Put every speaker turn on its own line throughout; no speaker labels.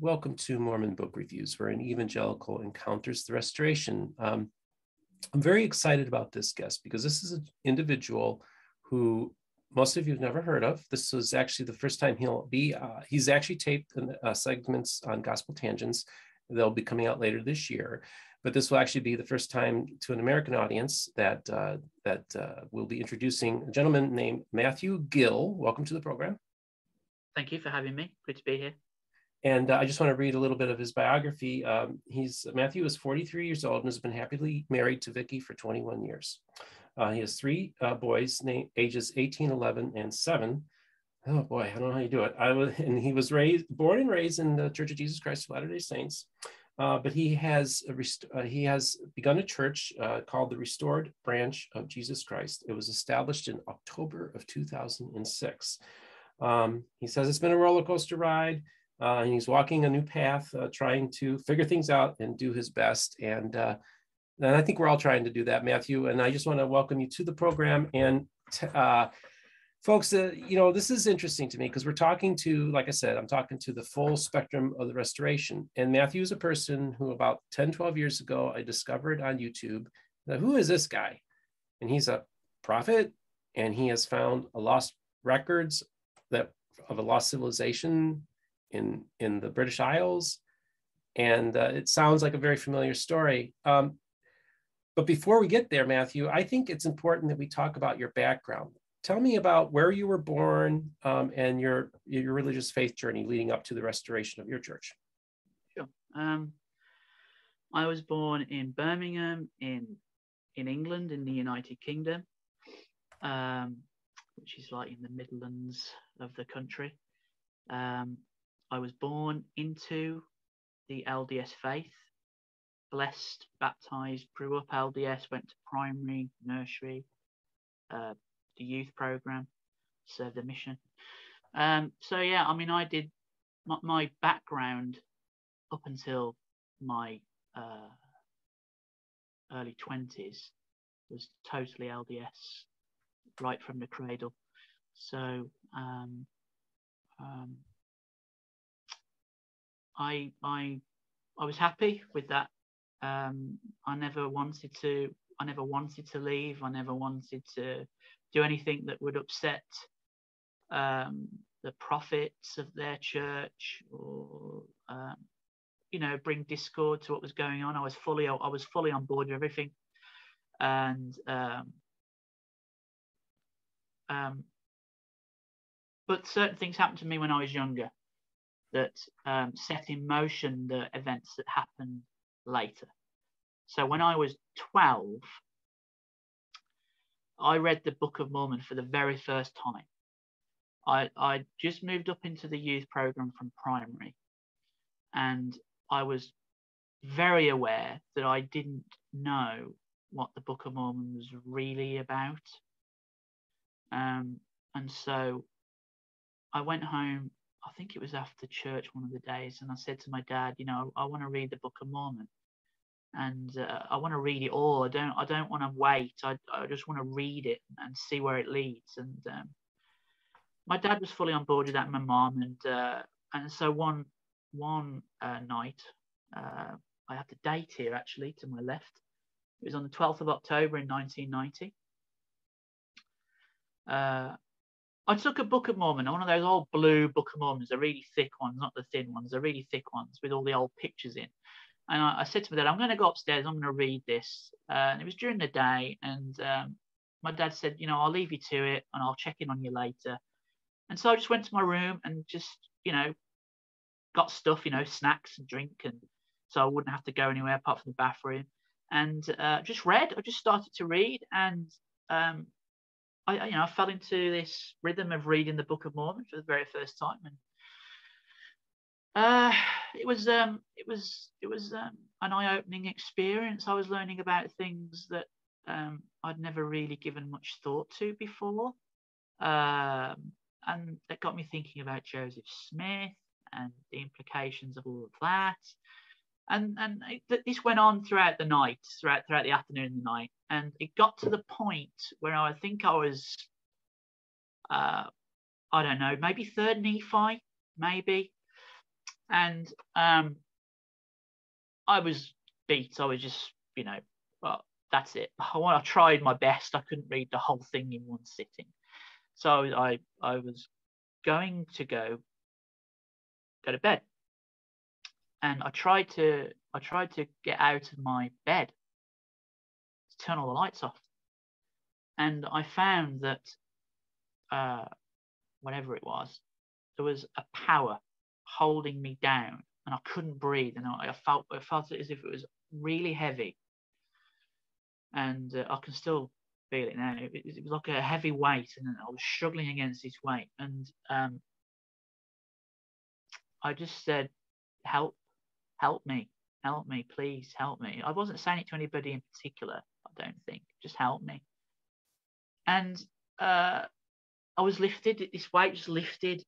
Welcome to Mormon Book Reviews, where an evangelical encounters the restoration. Um, I'm very excited about this guest because this is an individual who most of you have never heard of. This was actually the first time he'll be, uh, he's actually taped uh, segments on Gospel Tangents. They'll be coming out later this year, but this will actually be the first time to an American audience that, uh, that uh, we'll be introducing a gentleman named Matthew Gill. Welcome to the program.
Thank you for having me. Good to be here.
And uh, I just want to read a little bit of his biography. Um, he's Matthew is 43 years old and has been happily married to Vicky for 21 years. Uh, he has three uh, boys, ages 18, 11, and seven. Oh boy, I don't know how you do it. I was, and he was raised, born and raised in the Church of Jesus Christ of Latter-day Saints. Uh, but he has uh, he has begun a church uh, called the Restored Branch of Jesus Christ. It was established in October of 2006. Um, he says it's been a roller coaster ride. Uh, and he's walking a new path, uh, trying to figure things out and do his best. And, uh, and I think we're all trying to do that, Matthew. And I just want to welcome you to the program. And uh, folks, uh, you know, this is interesting to me because we're talking to, like I said, I'm talking to the full spectrum of the restoration. And Matthew is a person who about 10, 12 years ago, I discovered on YouTube. Now, who is this guy? And he's a prophet and he has found a lost records that of a lost civilization in in the British Isles, and uh, it sounds like a very familiar story. Um, but before we get there, Matthew, I think it's important that we talk about your background. Tell me about where you were born um, and your your religious faith journey leading up to the restoration of your church.
Sure. Um, I was born in Birmingham, in in England, in the United Kingdom, um, which is like in the Midlands of the country. Um, I was born into the LDS faith, blessed, baptized, grew up LDS, went to primary, nursery, uh, the youth program, served the mission. Um, so yeah, I mean, I did my, my background up until my uh, early twenties was totally LDS, right from the cradle. So um, um, I I I was happy with that. Um, I never wanted to. I never wanted to leave. I never wanted to do anything that would upset um, the prophets of their church or um, you know bring discord to what was going on. I was fully I was fully on board with everything, and um, um, but certain things happened to me when I was younger that um, set in motion the events that happened later. So when I was 12, I read the Book of Mormon for the very first time. I, I just moved up into the youth program from primary, and I was very aware that I didn't know what the Book of Mormon was really about. Um, and so I went home I think it was after church one of the days, and I said to my dad, you know, I, I want to read the Book of Mormon, and uh, I want to read it all. I don't, I don't want to wait. I, I just want to read it and see where it leads. And um, my dad was fully on board with that, my mom, and uh, and so one one uh, night, uh, I have the date here actually to my left. It was on the 12th of October in 1990. I took a Book of Mormon, one of those old blue Book of Mormons, the really thick ones, not the thin ones, the really thick ones with all the old pictures in. And I, I said to my dad, I'm going to go upstairs, I'm going to read this. Uh, and it was during the day. And um, my dad said, You know, I'll leave you to it and I'll check in on you later. And so I just went to my room and just, you know, got stuff, you know, snacks and drink. And so I wouldn't have to go anywhere apart from the bathroom. And uh, just read, I just started to read. And um, I, you know, I fell into this rhythm of reading the Book of Mormon for the very first time, and uh, it was um, it was it was um, an eye-opening experience. I was learning about things that um, I'd never really given much thought to before, um, and that got me thinking about Joseph Smith and the implications of all of that and and it, this went on throughout the night, throughout throughout the afternoon and the night, and it got to the point where I think I was, uh, I don't know, maybe third Nephi, maybe, and um, I was beat. I was just, you know, well, that's it. I, I tried my best. I couldn't read the whole thing in one sitting, so I I was going to go go to bed, and I tried to I tried to get out of my bed to turn all the lights off, and I found that uh, whatever it was, there was a power holding me down, and I couldn't breathe, and I, I felt I felt as if it was really heavy, and uh, I can still feel it now. It, it, was like a heavy weight, and I was struggling against this weight, and um, I just said, "Help, help me, help me, please help me." I wasn't saying it to anybody in particular. I don't think. Just help me. And uh, I was lifted. This weight was lifted,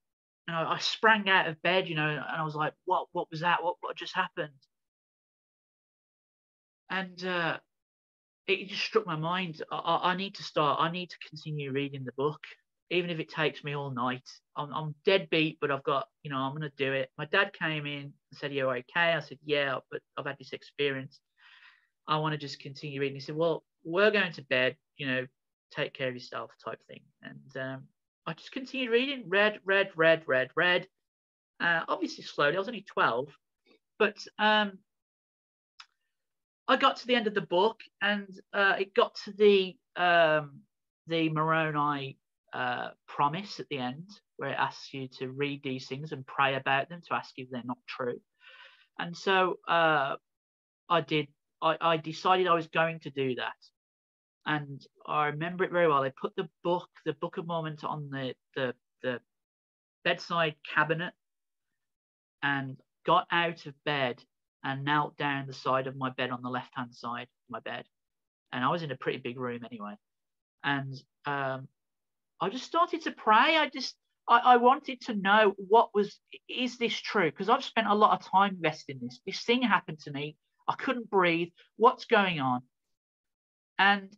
and I, I, sprang out of bed, you know, and I was like, "What? What was that? What? What just happened?" And uh, it just struck my mind. I, I, need to start. I need to continue reading the book, even if it takes me all night. I'm, I'm dead beat, but I've got, you know, I'm going to do it. My dad came in and said, "You're okay." I said, "Yeah, but I've had this experience. I want to just continue reading." He said, "Well, we're going to bed. You know, take care of yourself," type thing. And um, I just continued reading, read, read, read, read, read. Uh, obviously slowly. I was only 12, but um, I got to the end of the book, and uh, it got to the um, the Moroni uh, promise at the end, where it asks you to read these things and pray about them to ask if they're not true. And so uh, I did. I, I decided I was going to do that and I remember it very well. I put the book, the Book of Mormon, on the the, the bedside cabinet, and got out of bed and knelt down the side of my bed on the left hand side of my bed, and I was in a pretty big room anyway, and um, I just started to pray. I just I, I wanted to know what was is this true because I've spent a lot of time investing in this. This thing happened to me. I couldn't breathe. What's going on? And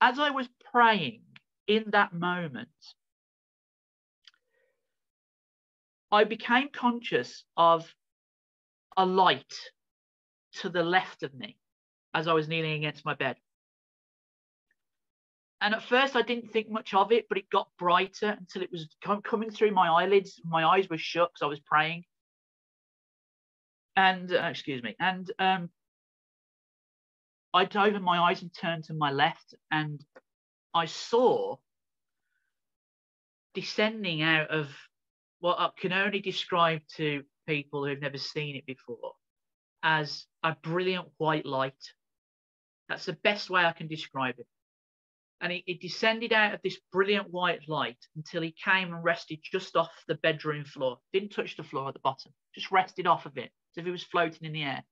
as I was praying in that moment, I became conscious of a light to the left of me as I was kneeling against my bed. And at first, I didn't think much of it, but it got brighter until it was coming through my eyelids. My eyes were shut because I was praying. And uh, excuse me. And um, I opened my eyes and turned to my left, and I saw descending out of what I can only describe to people who've never seen it before as a brilliant white light. That's the best way I can describe it. And he, it, descended out of this brilliant white light until he came and rested just off the bedroom floor. Didn't touch the floor at the bottom, just rested off of it as if he was floating in the air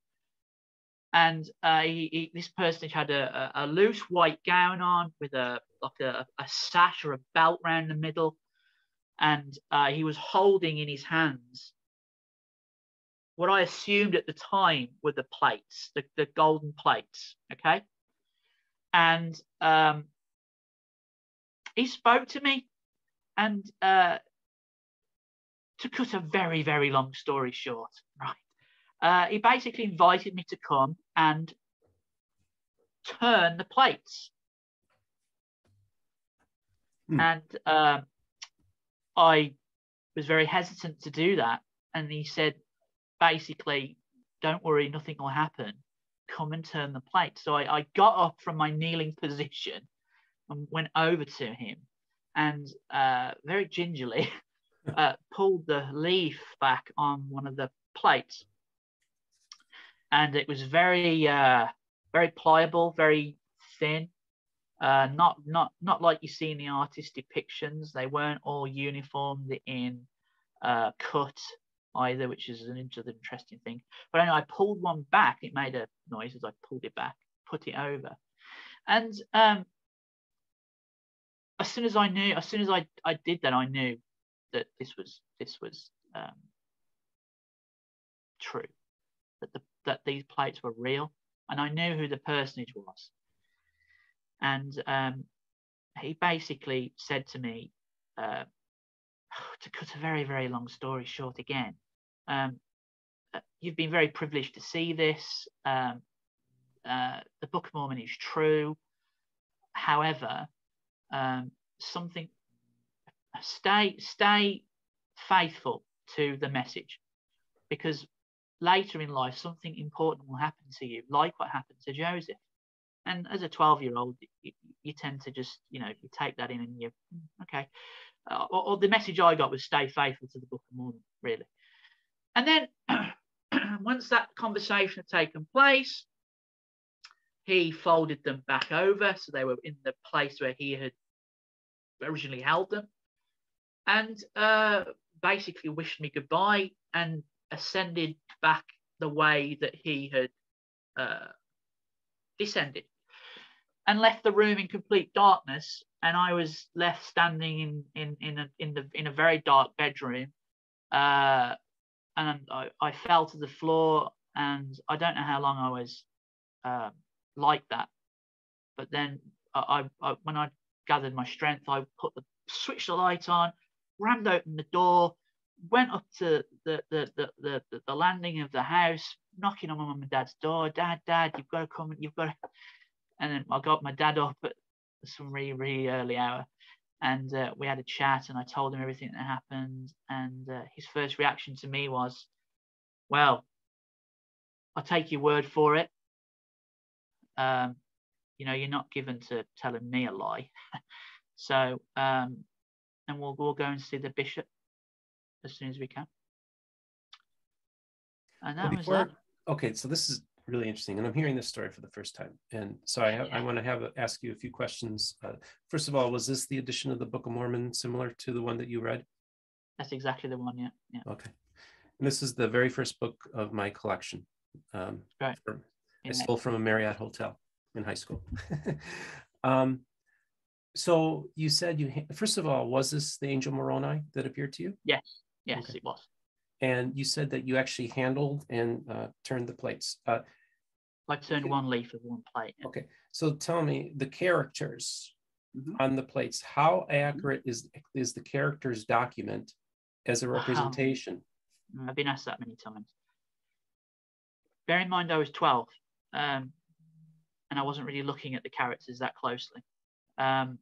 and uh, he, he, this person had a, a, a, loose white gown on with a like a, a sash or a belt round the middle, and uh, he was holding in his hands what I assumed at the time were the plates, the, the golden plates. Okay, and um, he spoke to me, and uh, to cut a very very long story short, right uh, he basically invited me to come and turn the plates. Hmm. And uh, I was very hesitant to do that. And he said, basically, don't worry, nothing will happen. Come and turn the plate. So I, I got up from my kneeling position and went over to him and uh, very gingerly uh, pulled the leaf back on one of the plates and it was very uh, very pliable, very thin. Uh, not not not like you see in the artist depictions. They weren't all uniformed in uh, cut either, which is an interesting thing. But anyway, I pulled one back. It made a noise as I pulled it back, put it over, and um, as soon as I knew, as soon as I, I did that, I knew that this was this was um, true. That the that these plates were real, and I knew who the personage was. And um, he basically said to me, uh, to cut a very, very long story short again, um, uh, you've been very privileged to see this. Um, uh, the Book of Mormon is true. However, um, something stay stay faithful to the message. Because later in life something important will happen to you like what happened to joseph. And as a 12 year old you, you, tend to just you know you take that in and you okay. Uh, or, or, the message i got was stay faithful to the book of mormon really. And then once that conversation had taken place he folded them back over so they were in the place where he had originally held them and uh, basically wished me goodbye and ascended back the way that he had uh, descended and left the room in complete darkness and i was left standing in in in a, in the in a very dark bedroom uh, and I, I fell to the floor and i don't know how long i was uh, like that but then I, I, when i gathered my strength i put the switched the light on rammed open the door, went up to the the, the, the, the landing of the house, knocking on my mum and dad's door. Dad, dad, you've got to come. You've got to. And then I got my dad up at some really really early hour, and uh, we had a chat. And I told him everything that happened. And uh, his first reaction to me was, "Well, I'll take your word for it. Um, you know, you're not given to telling me a lie." so um, and we'll, we'll go and see the bishop as soon as we can. And that before, was that.
Okay, so this is really interesting, and I'm hearing this story for the first time. And so I, yeah. I want to have ask you a few questions. Uh, first of all, was this the edition of the Book of Mormon similar to the one that you read?
That's exactly the one. Yeah. Yeah.
Okay. And this is the very first book of my collection. Um, right. From, I stole from a Marriott hotel in high school. um, so you said you first of all was this the angel moroni that appeared to you
yes yes okay. it was
and you said that you actually handled and uh, turned the plates uh,
i turned one leaf of one plate
okay so tell me the characters mm-hmm. on the plates how mm-hmm. accurate mm-hmm. is is the characters document as a representation
wow. i've been asked that many times bear in mind i was 12 um, and i wasn't really looking at the characters that closely um,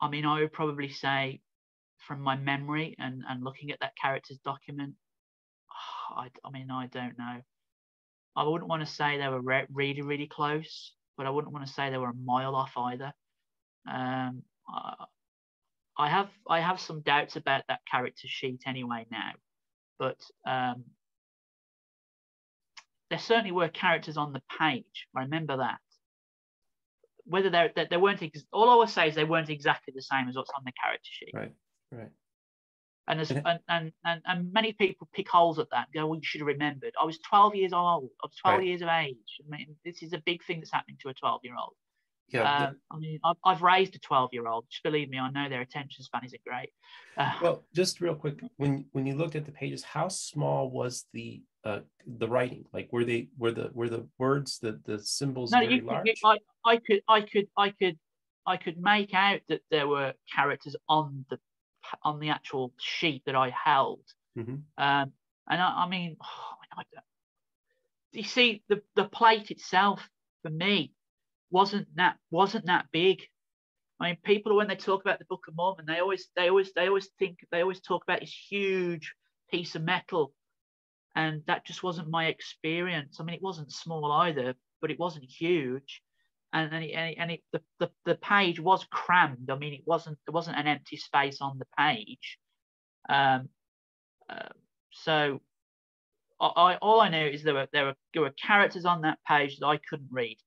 I mean, I would probably say from my memory and, and looking at that character's document, I, I mean, I don't know. I wouldn't want to say they were re- really, really close, but I wouldn't want to say they were a mile off either. Um, I, I have I have some doubts about that character sheet anyway now, but um, there certainly were characters on the page. I remember that whether they're they, they weren't ex- all I would say is they weren't exactly the same as what's on the character sheet.
Right, right.
And, as, and, and, and, and many people pick holes at that. Go, well, you should have remembered. I was 12 years old. I was 12 right. years of age. I mean, this is a big thing that's happening to a 12 year old. Yeah. Um, I mean, I've, I've raised a 12 year old. Just believe me, I know their attention span isn't great.
Uh, well, just real quick, when when you looked at the pages, how small was the uh, the writing? Like, were they were the were the words the the symbols no, very you, large?
You, I, I could I could I could I could make out that there were characters on the on the actual sheet that I held. Mm-hmm. Um, and I, I mean, oh, I you see, the the plate itself for me wasn't that wasn't that big. I mean, people when they talk about the Book of Mormon, they always they always they always think they always talk about this huge piece of metal, and that just wasn't my experience. I mean, it wasn't small either, but it wasn't huge, and and, it, and, it, the, the the page was crammed. I mean, it wasn't there wasn't an empty space on the page. Um, uh, so I, all I knew is there were there were there were characters on that page that I couldn't read.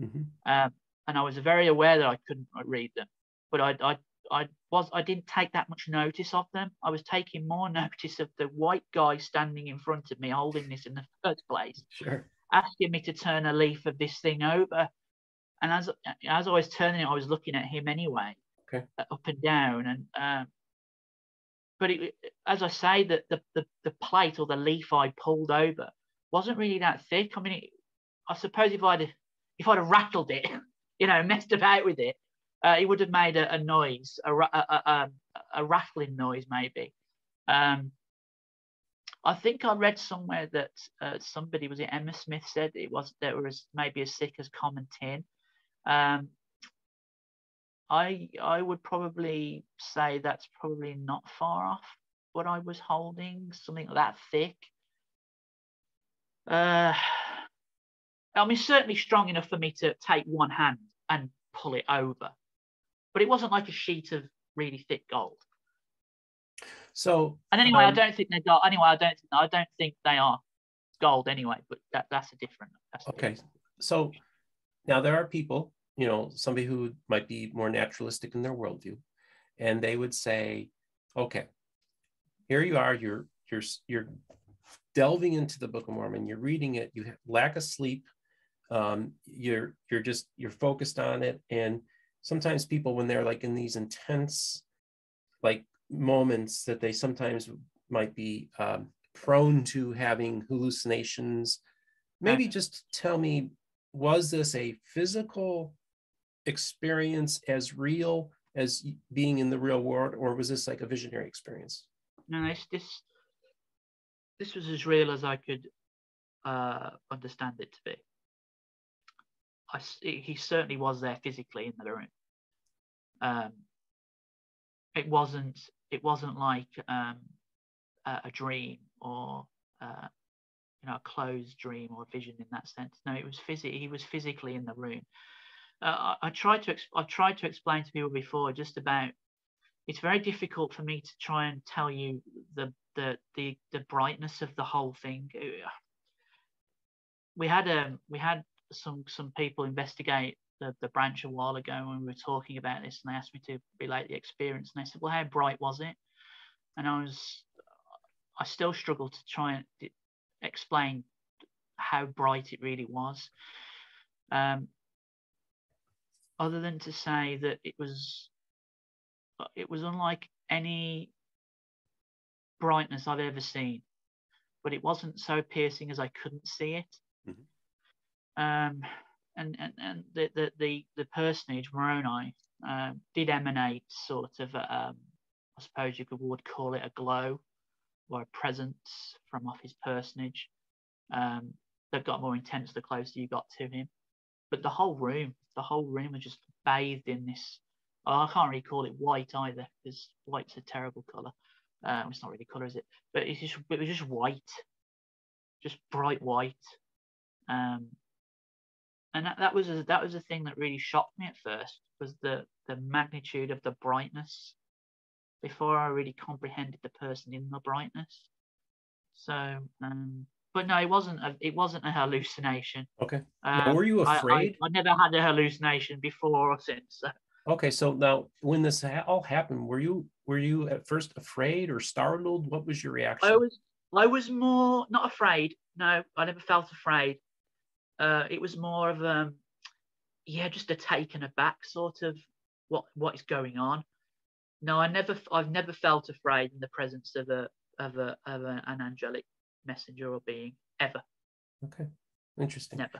Mm-hmm. Um, and I was very aware that I couldn't read them, but I, I, I was I didn't take that much notice of them. I was taking more notice of the white guy standing in front of me holding this in the first place,
sure.
asking me to turn a leaf of this thing over. And as as I was turning it, I was looking at him anyway,
okay.
up and down. And um, but it, as I say, that the, the the plate or the leaf I pulled over wasn't really that thick. I mean, it, I suppose if I'd if I'd have rattled it, you know, messed about with it, uh, it would have made a, a noise, a, a, a, rattling noise maybe. Um, I think I read somewhere that uh, somebody was it Emma Smith said it was there was maybe as sick as common tin. Um, I I would probably say that's probably not far off what I was holding, something that thick. Uh, I mean, certainly strong enough for me to take one hand and pull it over, but it wasn't like a sheet of really thick gold.
So,
and anyway,
um,
I don't think they're gold. Anyway, I don't. I don't think they are gold anyway. But that that's a different. That's
okay.
Different.
So now there are people, you know, somebody who might be more naturalistic in their worldview, and they would say, okay, here you are. You're you're you're delving into the Book of Mormon. You're reading it. You have lack of sleep. Um, you're you're just you're focused on it, and sometimes people when they're like in these intense like moments that they sometimes might be um, prone to having hallucinations maybe just tell me was this a physical experience as real as being in the real world or was this like a visionary experience?
No this this, this was as real as i could uh, understand it to be I, he certainly was there physically in the room um, it wasn't it wasn't like um, a, a, dream or uh, you know a closed dream or a vision in that sense. No, it was phys- He was physically in the room. Uh, I, I, tried to I've tried to explain to people before just about. It's very difficult for me to try and tell you the the the, the brightness of the whole thing. We had um we had some some people investigate the, the branch a while ago when we were talking about this, and they asked me to relate the experience, and they said, "Well, how bright was it?" And I was, I still struggle to try and explain how bright it really was. Um, other than to say that it was, it was unlike any brightness I've ever seen, but it wasn't so piercing as I couldn't see it. Mm-hmm. Um, and and, and the, the the the personage Moroni uh, did emanate sort of um, I suppose you could would call it a glow or a presence from off his personage um, that got more intense the closer you got to him. But the whole room, the whole room was just bathed in this. Oh, I can't really call it white either because white's a terrible color. Um, it's not really color, is it? But it's just it was just white, just bright white. Um, and that, that was a, that was the thing that really shocked me at first was the the magnitude of the brightness before I really comprehended the person in the brightness. So, um, but no, it wasn't a it wasn't a hallucination.
Okay. Um, were you afraid?
I, I, I, never had a hallucination before or since. So.
Okay, so now when this ha- all happened, were you were you at first afraid or startled? What was your reaction?
I was I was more not afraid. No, I never felt afraid. Uh, it was more of um, yeah, just a taken aback sort of what what is going on. No, I never, I've never felt afraid in the presence of a of a of a, an angelic messenger or being ever.
Okay, interesting.
Never.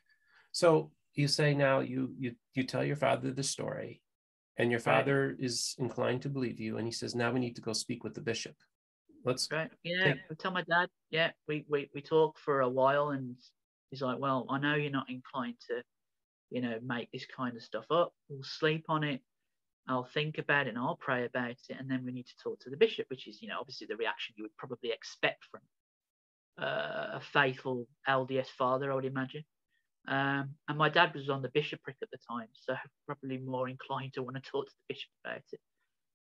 So you say now you you you tell your father the story, and your father right. is inclined to believe you, and he says now we need to go speak with the bishop. Let's
right. Yeah, take... tell my dad. Yeah, we we we talk for a while, and He's like, well, I know you're not inclined to, you know, make this kind of stuff up. We'll sleep on it. I'll think about it and I'll pray about it. And then we need to talk to the bishop, which is, you know, obviously the reaction you would probably expect from uh, a faithful LDS father, I would imagine. Um, and my dad was on the bishopric at the time, so probably more inclined to want to talk to the bishop about it.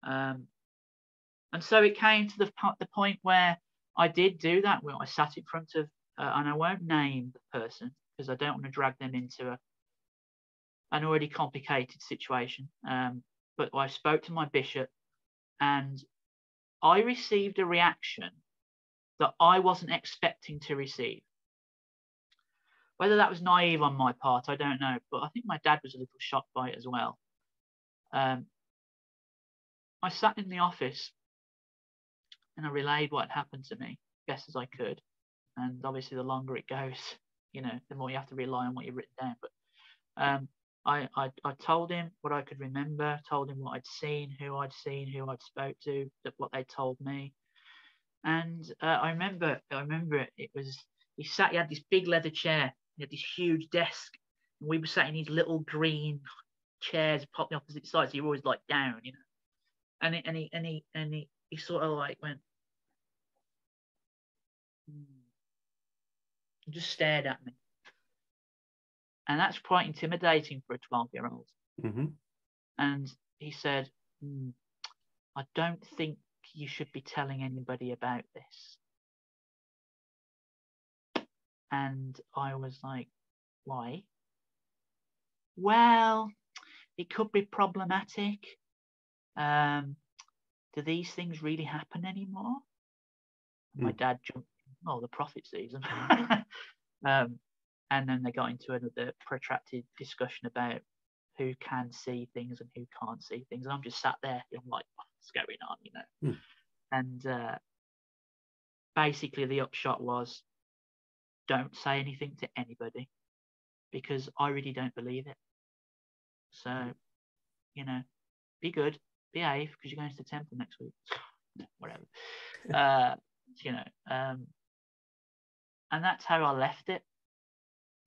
Um, and so it came to the, the point where I did do that. Where I sat in front of uh, and I won't name the person because I don't want to drag them into a, an already complicated situation. Um, but I spoke to my bishop and I received a reaction that I wasn't expecting to receive. Whether that was naive on my part, I don't know, but I think my dad was a little shocked by it as well. Um, I sat in the office and I relayed what had happened to me, best as I could and obviously the longer it goes, you know, the more you have to rely on what you've written down. But um, I, I, I told him what I could remember, told him what I'd seen, who I'd seen, who I'd spoke to, what they told me, And uh, I remember, I remember it, it was he sat. He had this big leather chair. He had this huge desk, and we were sat in these little green chairs, popping opposite sides. So you were always like down, you know. And he, and he and he and he, he sort of like went, hmm. And just stared at me. And that's quite intimidating for a 12 year old.
Mm-hmm.
And he said, hmm, I don't think you should be telling anybody about this. And I was like, why? Well, it could be problematic. Um, do these things really happen anymore? Mm. My dad jumped, oh, the prophet season. um, and then they got into another protracted discussion about who can see things and who can't see things. And I'm just sat there, I'm like, what's going on, you know? Mm. And uh, basically, the upshot was don't say anything to anybody because I really don't believe it. So, you know, be good, behave because you're going to the temple next week. Whatever. uh, you know, um, and that's how I left it.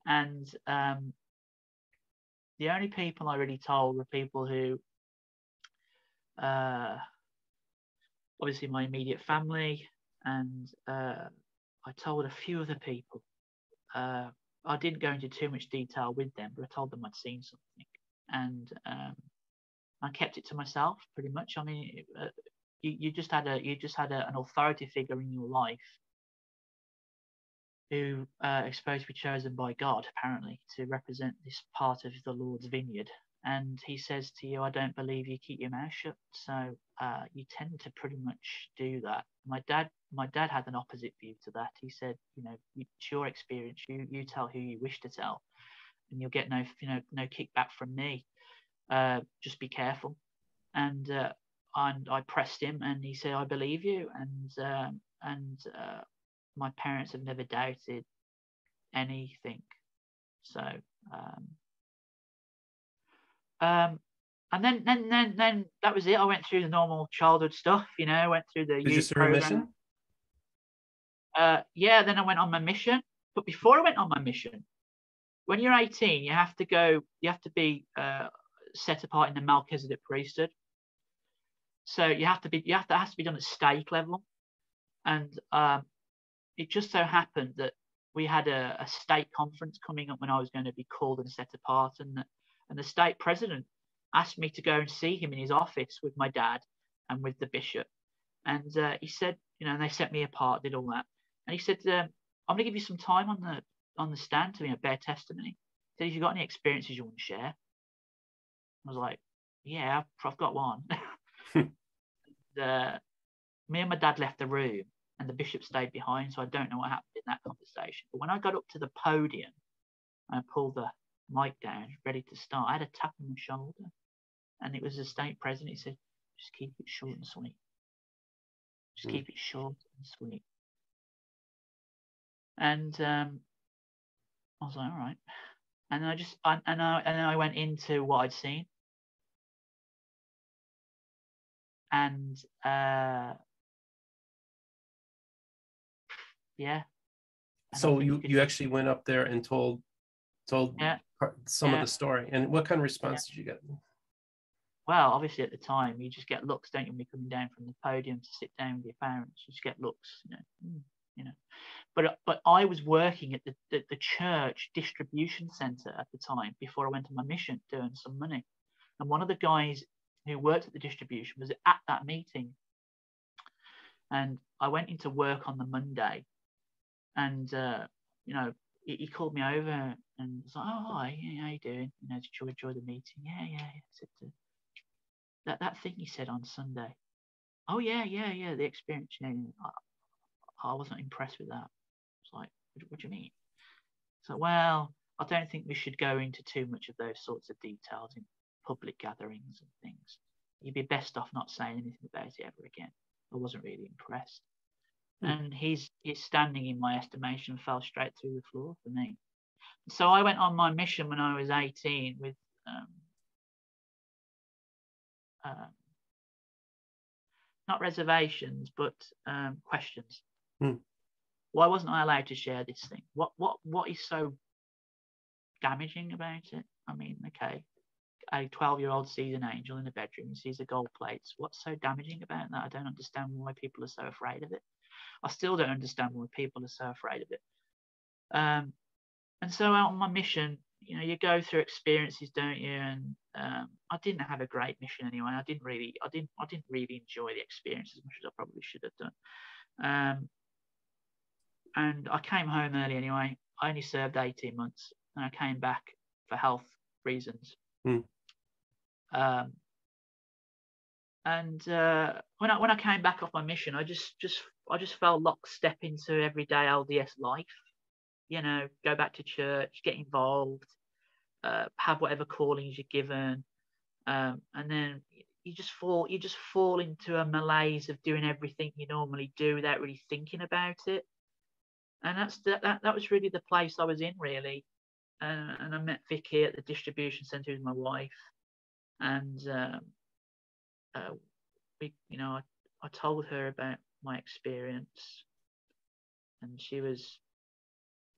And um, the only people I really told were people who, uh, obviously, my immediate family, and uh, I told a few other people uh, I didn't go into too much detail with them, but I told them I'd seen something, and um, I kept it to myself pretty much. I mean, uh, you, you just had a you just had a, an authority figure in your life who uh, is supposed to be chosen by God, apparently, to represent this part of the Lord's vineyard. And he says to you, I don't believe you keep your mouth shut. So uh, you tend to pretty much do that. My dad my dad had an opposite view to that. He said, you know, it's your experience. You you tell who you wish to tell, and you'll get no you know no kickback from me. Uh, just be careful. And uh, and I pressed him, and he said, I believe you. And um, and uh, my parents have never doubted anything. So um, um, and then then then then that was it. I went through the normal childhood stuff, you know. Went through the
Did youth program.
Uh, yeah, then I went on my mission. But before I went on my mission, when you're 18, you have to go, you have to be uh, set apart in the Melchizedek priesthood. So you have to be, you have to, it has to be done at stake level. And um, it just so happened that we had a, a stake conference coming up when I was going to be called and set apart. And, and the stake president asked me to go and see him in his office with my dad and with the bishop. And uh, he said, you know, and they set me apart, did all that. And he said, um, I'm going to give you some time on the on the stand to you know, bear testimony. He said, if you've got any experiences you want to share. I was like, yeah, I've got one. and, uh, me and my dad left the room and the bishop stayed behind, so I don't know what happened in that conversation. But when I got up to the podium and I pulled the mic down, ready to start, I had a tap on my shoulder. And it was the stake president. He said, just keep it short and sweet. Just mm. keep it short and sweet. And um, I was like, all right. And I just, I, and I, and then I went into what I'd seen. And uh, yeah.
And so you, you actually went up there and told told yeah. some yeah. of the story. And what kind of response yeah. did you get?
well, obviously at the time you just get looks, don't you, when you're coming down from the podium to sit down with your parents, you just get looks, you know, hmm, you know. But but I was working at the, the, the church distribution center at the time before I went on my mission doing some money. And one of the guys who worked at the distribution was at that meeting. And I went into work on the Monday and uh, you know, he, he, called me over and was like, Oh hi, how you doing? You know, did you enjoy the meeting? Yeah, yeah, yeah. Said, that that thing he said on Sunday. Oh yeah, yeah, yeah. The experience. Yeah, I, I wasn't impressed with that. It's like, what, what do you mean? So well, I don't think we should go into too much of those sorts of details in public gatherings and things. You'd be best off not saying anything about it ever again. I wasn't really impressed. Mm. And his his standing in my estimation fell straight through the floor for me. So I went on my mission when I was 18 with um, um, not reservations, but um, questions.
Hmm.
Why wasn't I allowed to share this thing? What what what is so damaging about it? I mean, okay, a 12 year old sees an angel in the bedroom sees the gold plates. What's so damaging about that? I don't understand why people are so afraid of it. I still don't understand why people are so afraid of it. Um, and so out on my mission, you know, you go through experiences, don't you? And um, I didn't have a great mission anyway. I didn't really, I didn't, I didn't really enjoy the experience as much as I probably should have done. Um, and I came home early anyway. I only served 18 months, and I came back for health reasons.
Hmm.
Um, and uh, when I when I came back off my mission, I just just I just fell lockstep into everyday LDS life. You know, go back to church, get involved, uh, have whatever callings you're given, um, and then you just fall you just fall into a malaise of doing everything you normally do without really thinking about it. And that's the, that that was really the place I was in really. Uh, and I met Vicky at the distribution centre with my wife, and um, uh, we, you know, I, I told her about my experience, and she was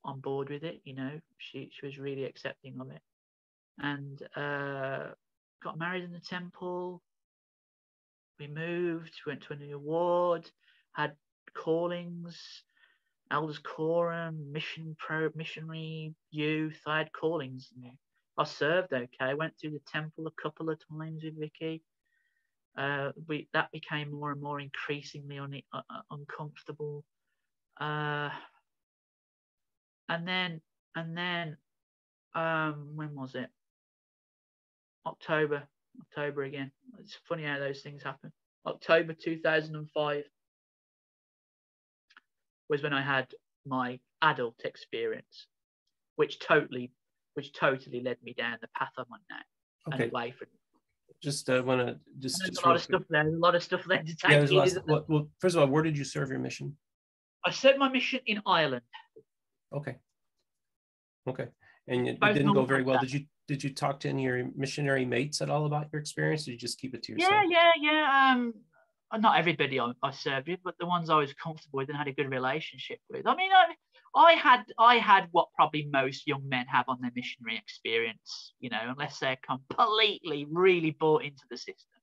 on board with it. You know, she she was really accepting of it, and uh, got married in the temple. We moved, went to a new ward, had callings, elders quorum, mission pro, missionary youth. I had callings. I served okay. Went through the temple a couple of times with Vicky. Uh, we that became more and more increasingly un, uh, uh, uncomfortable. Uh, and then and then um, when was it? October, October again. It's funny how those things happen. October 2005 was when I had my adult experience, which totally, which totally led me down the path I'm on now
Okay.
and away from.
Just uh, want to just.
There's
just
a lot of stuff there. There's a lot of stuff there to take
Yeah, there's
in,
lots. Well, well, first of all, where did you serve your mission?
I served my mission in Ireland.
Okay. Okay. And it, it didn't go very well.
contact.
Did you did you talk to any of your missionary mates at all about your experience? Or did you just keep it to yourself?
Yeah, yeah, yeah. Um, not everybody I, I served with, but the ones I was comfortable with and had a good relationship with. I mean, I, I had I had what probably most young men have on their missionary experience. You know, unless they're completely really bought into the system.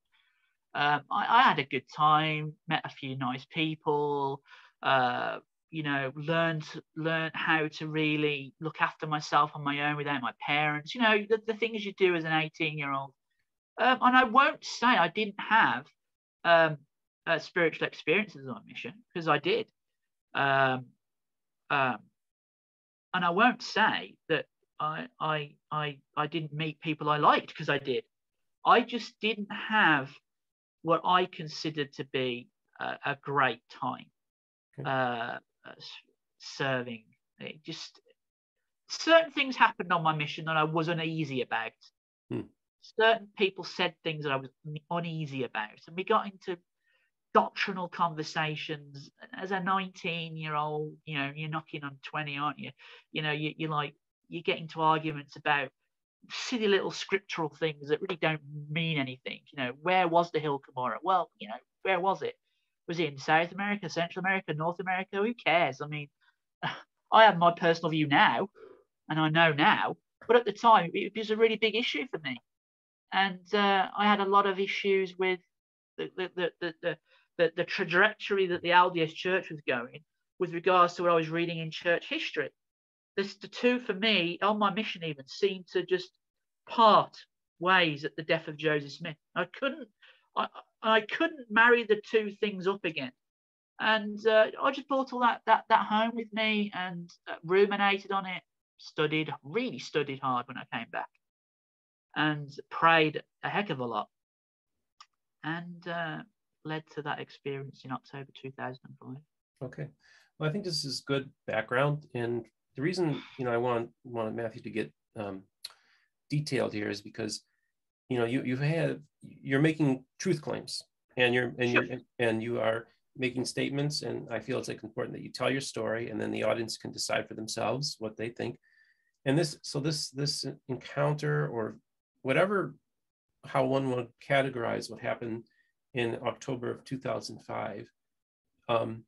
Um, I, I had a good time, met a few nice people. Uh, you know, learned learned how to really look after myself on my own without my parents. You know, the, the things you do as an 18 year old. Um, and I won't say I didn't have um, uh, spiritual experiences on mission because I did. Um, um, and I won't say that I, I, I, I didn't meet people I liked because I did. I just didn't have what I considered to be a, a great time
Okay.
uh, serving. It just certain things happened on my mission that I was uneasy about.
Hmm.
Certain people said things that I was uneasy about, and we got into doctrinal conversations. As a 19 year old, you know, you're knocking on 20, aren't you? You know, you, you're like, you get into arguments about silly little scriptural things that really don't mean anything. You know, where was the hill Cumorah? Well, you know, where was it? Was it in South America, Central America, North America? Who cares? I mean, I have my personal view now, and I know now, but at the time, it was a really big issue for me. And uh, I had a lot of issues with the, the, the, the, the, the trajectory that the LDS church was going with regards to what I was reading in church history. This, the two for me on my mission even seemed to just part ways at the death of Joseph Smith. I couldn't, I, I couldn't marry the two things up again. And uh, I just brought all that, that, that home with me and uh, ruminated on it, studied, really studied hard when I came back and prayed a heck of a lot. And uh, led to that experience in October 2005.
Okay. Well, I think this is good background, and the reason you know I want wanted Matthew to get um, detailed here is because you know you you have you're making truth claims, and you're and
Sure.
you're and you are making statements, and I feel it's like important that you tell your story, and then the audience can decide for themselves what they think. And this so this this encounter or whatever how one would categorize what happened in October of 2005. Um,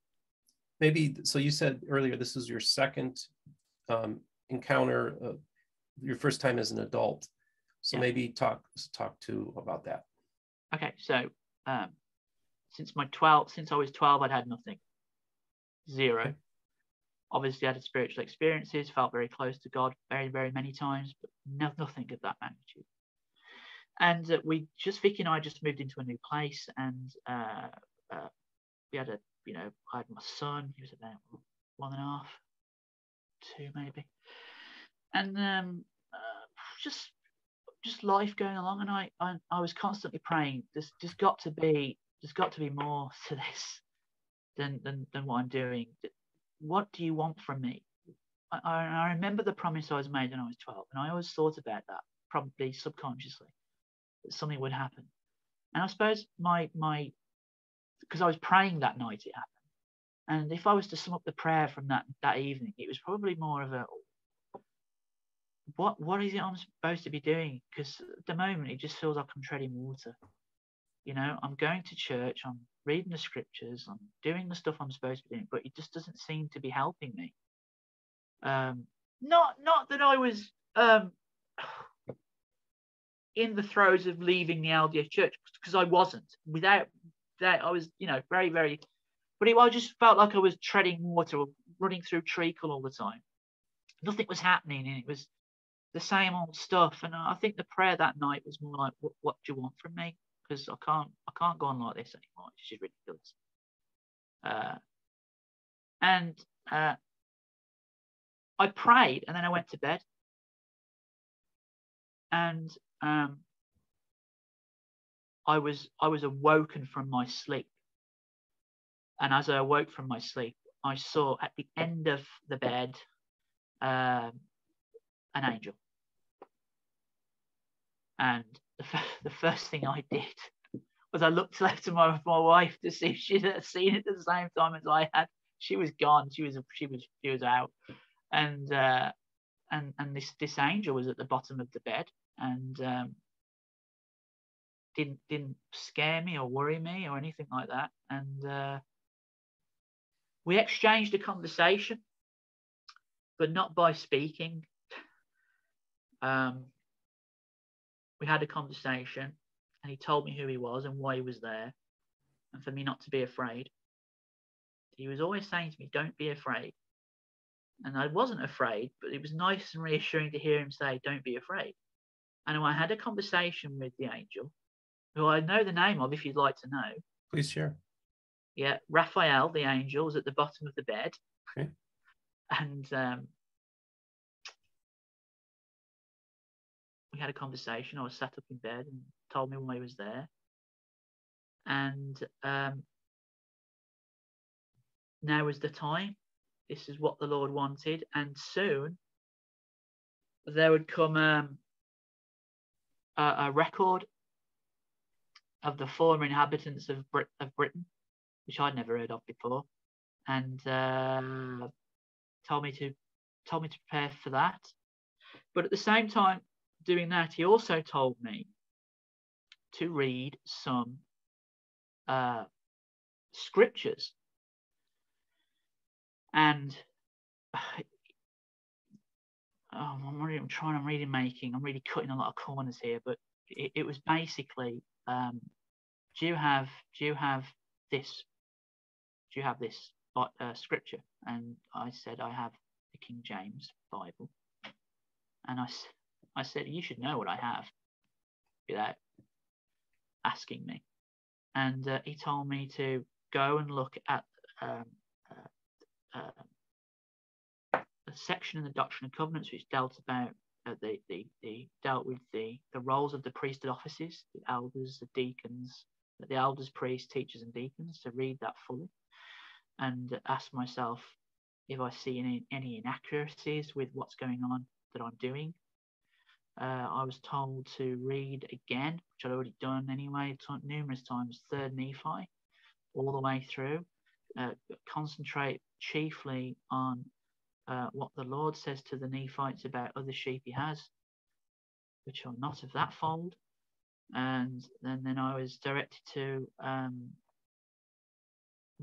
maybe, so you said earlier this was your second um, encounter, uh, your first time as an adult. So
Yeah.
maybe talk talk to about that.
Okay, so um, since my 12, since I was 12, I'd had nothing, zero.
Okay.
Obviously, I had spiritual experiences, felt very close to God very, very many times, but no, nothing of that magnitude. And uh, we just Vicky and I just moved into a new place, and uh, uh, we had a, you know, I had my son. He was about one and a half, two maybe, and um, uh, just just life going along and I, I I was constantly praying there's just got to be there's got to be more to this than than, than what I'm doing. What do you want from me? I, I remember the promise I was made when I was 12 and I always thought about that probably subconsciously that something would happen and I suppose my my because I was praying that night it happened and if I was to sum up the prayer from that that evening it was probably more of a what what is it I'm supposed to be doing? Because at the moment it just feels like I'm treading water. You know, I'm going to church, I'm reading the scriptures, I'm doing the stuff I'm supposed to be doing, but it just doesn't seem to be helping me. Um, not not that I was um, in the throes of leaving the LDS church because I wasn't. Without that, I was you know very very, but it, I just felt like I was treading water or running through treacle all the time. Nothing was happening, and it was the same old stuff. And I think the prayer that night was more like, "What, what do you want from me?" Because I can't, I can't go on like this anymore. It's just ridiculous. Uh, and uh, I prayed, and then I went to bed. And um, I was, I was awoken from my sleep. And as I awoke from my sleep, I saw at the end of the bed um, an angel. And the, f- the first thing I did was I looked left to my, my wife to see if she had seen it at the same time as I had. She was gone. She was she was she was out, and uh, and and this this angel was at the bottom of the bed and um, didn't didn't scare me or worry me or anything like that. And uh, we exchanged a conversation, but not by speaking. Um, we had a conversation and he told me who he was and why he was there and for me not to be afraid. He was always saying to me, Don't be afraid. And I wasn't afraid, but it was nice and reassuring to hear him say, Don't be afraid. And I had a conversation with the angel, who I know the name of if you'd like to know.
Please share.
Yeah, Raphael, the angel, was at the bottom of the bed.
Okay.
And um, we had a conversation. I was sat up in bed and told me why he was there. And um, now is the time. This is what the Lord wanted. And soon there would come um, a, record of the former inhabitants of, Brit- of Britain, which I'd never heard of before, and uh, told me to told me to prepare for that. But at the same time, doing that, he also told me to read some uh, scriptures. And oh, I'm, really, I'm trying, I'm really making, I'm really cutting a lot of corners here, but it, it was basically, um, do you have, do you have this, do you have this uh, scripture? And I said, I have the King James Bible. And I, I said, you should know what I have without asking me. And uh, he told me to go and look at um, uh, uh, section in the Doctrine and Covenants which dealt about uh, the, the, the dealt with the, the roles of the priesthood offices, the elders, the deacons, the elders, priests, teachers, and deacons, to read that fully and ask myself if I see any, any inaccuracies with what's going on that I'm doing. Uh, I was told to read again, which I'd already done anyway, t- numerous times, Third Nephi, all the way through. Uh, concentrate chiefly on uh, what the Lord says to the Nephites about other sheep he has, which are not of that fold, and then, then I was directed to um,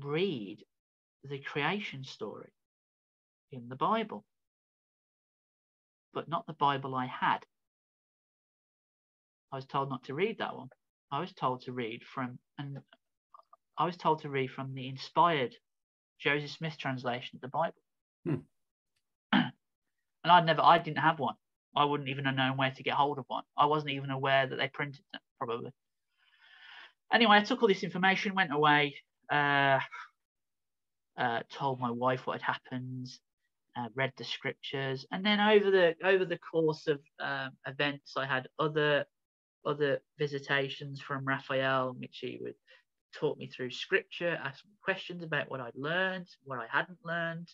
read the creation story in the Bible, but not the Bible I had. I was told not to read that one. I was told to read from, and I was told to read from the inspired Joseph Smith translation of the Bible.
Hmm.
And I'd never, I didn't have one. I wouldn't even have known where to get hold of one. I wasn't even aware that they printed them, probably. Anyway, I took all this information, went away, uh, uh, told my wife what had happened, uh, read the scriptures, and then over the over the course of um, events, I had other other visitations from Raphael, which he would talk me through scripture, ask me questions about what I'd learned, what I hadn't learned.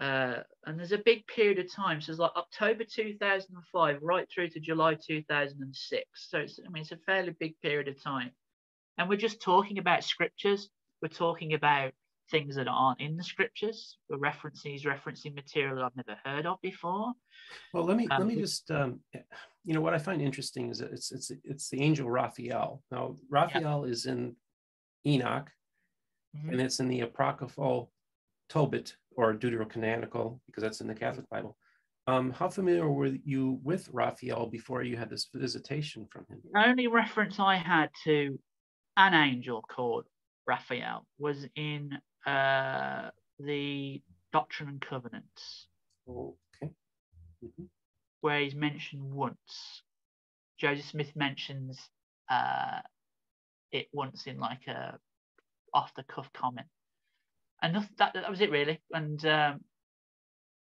Uh, and there's a big period of time. So it's like October 2005 right through to July 2006. So it's, I mean, it's a fairly big period of time. And we're just talking about scriptures. We're talking about things that aren't in the scriptures. We're referencing, he's referencing material I've never heard of before.
Well, let me
Um,
let me just um, you know what I find interesting is that it's it's it's the angel Raphael. Now Raphael is in Enoch,
Mhm.
and it's in the apocryphal Tobit or Deuterocanonical because that's in the Catholic Bible. Um, how familiar were you with Raphael before you had this visitation from him?
The only reference I had to an angel called Raphael was in uh, the Doctrine and Covenants,
Okay. Mhm.
where he's mentioned once. Joseph Smith mentions uh, it once in like a off the cuff comment, and noth- that, that was it really. And um,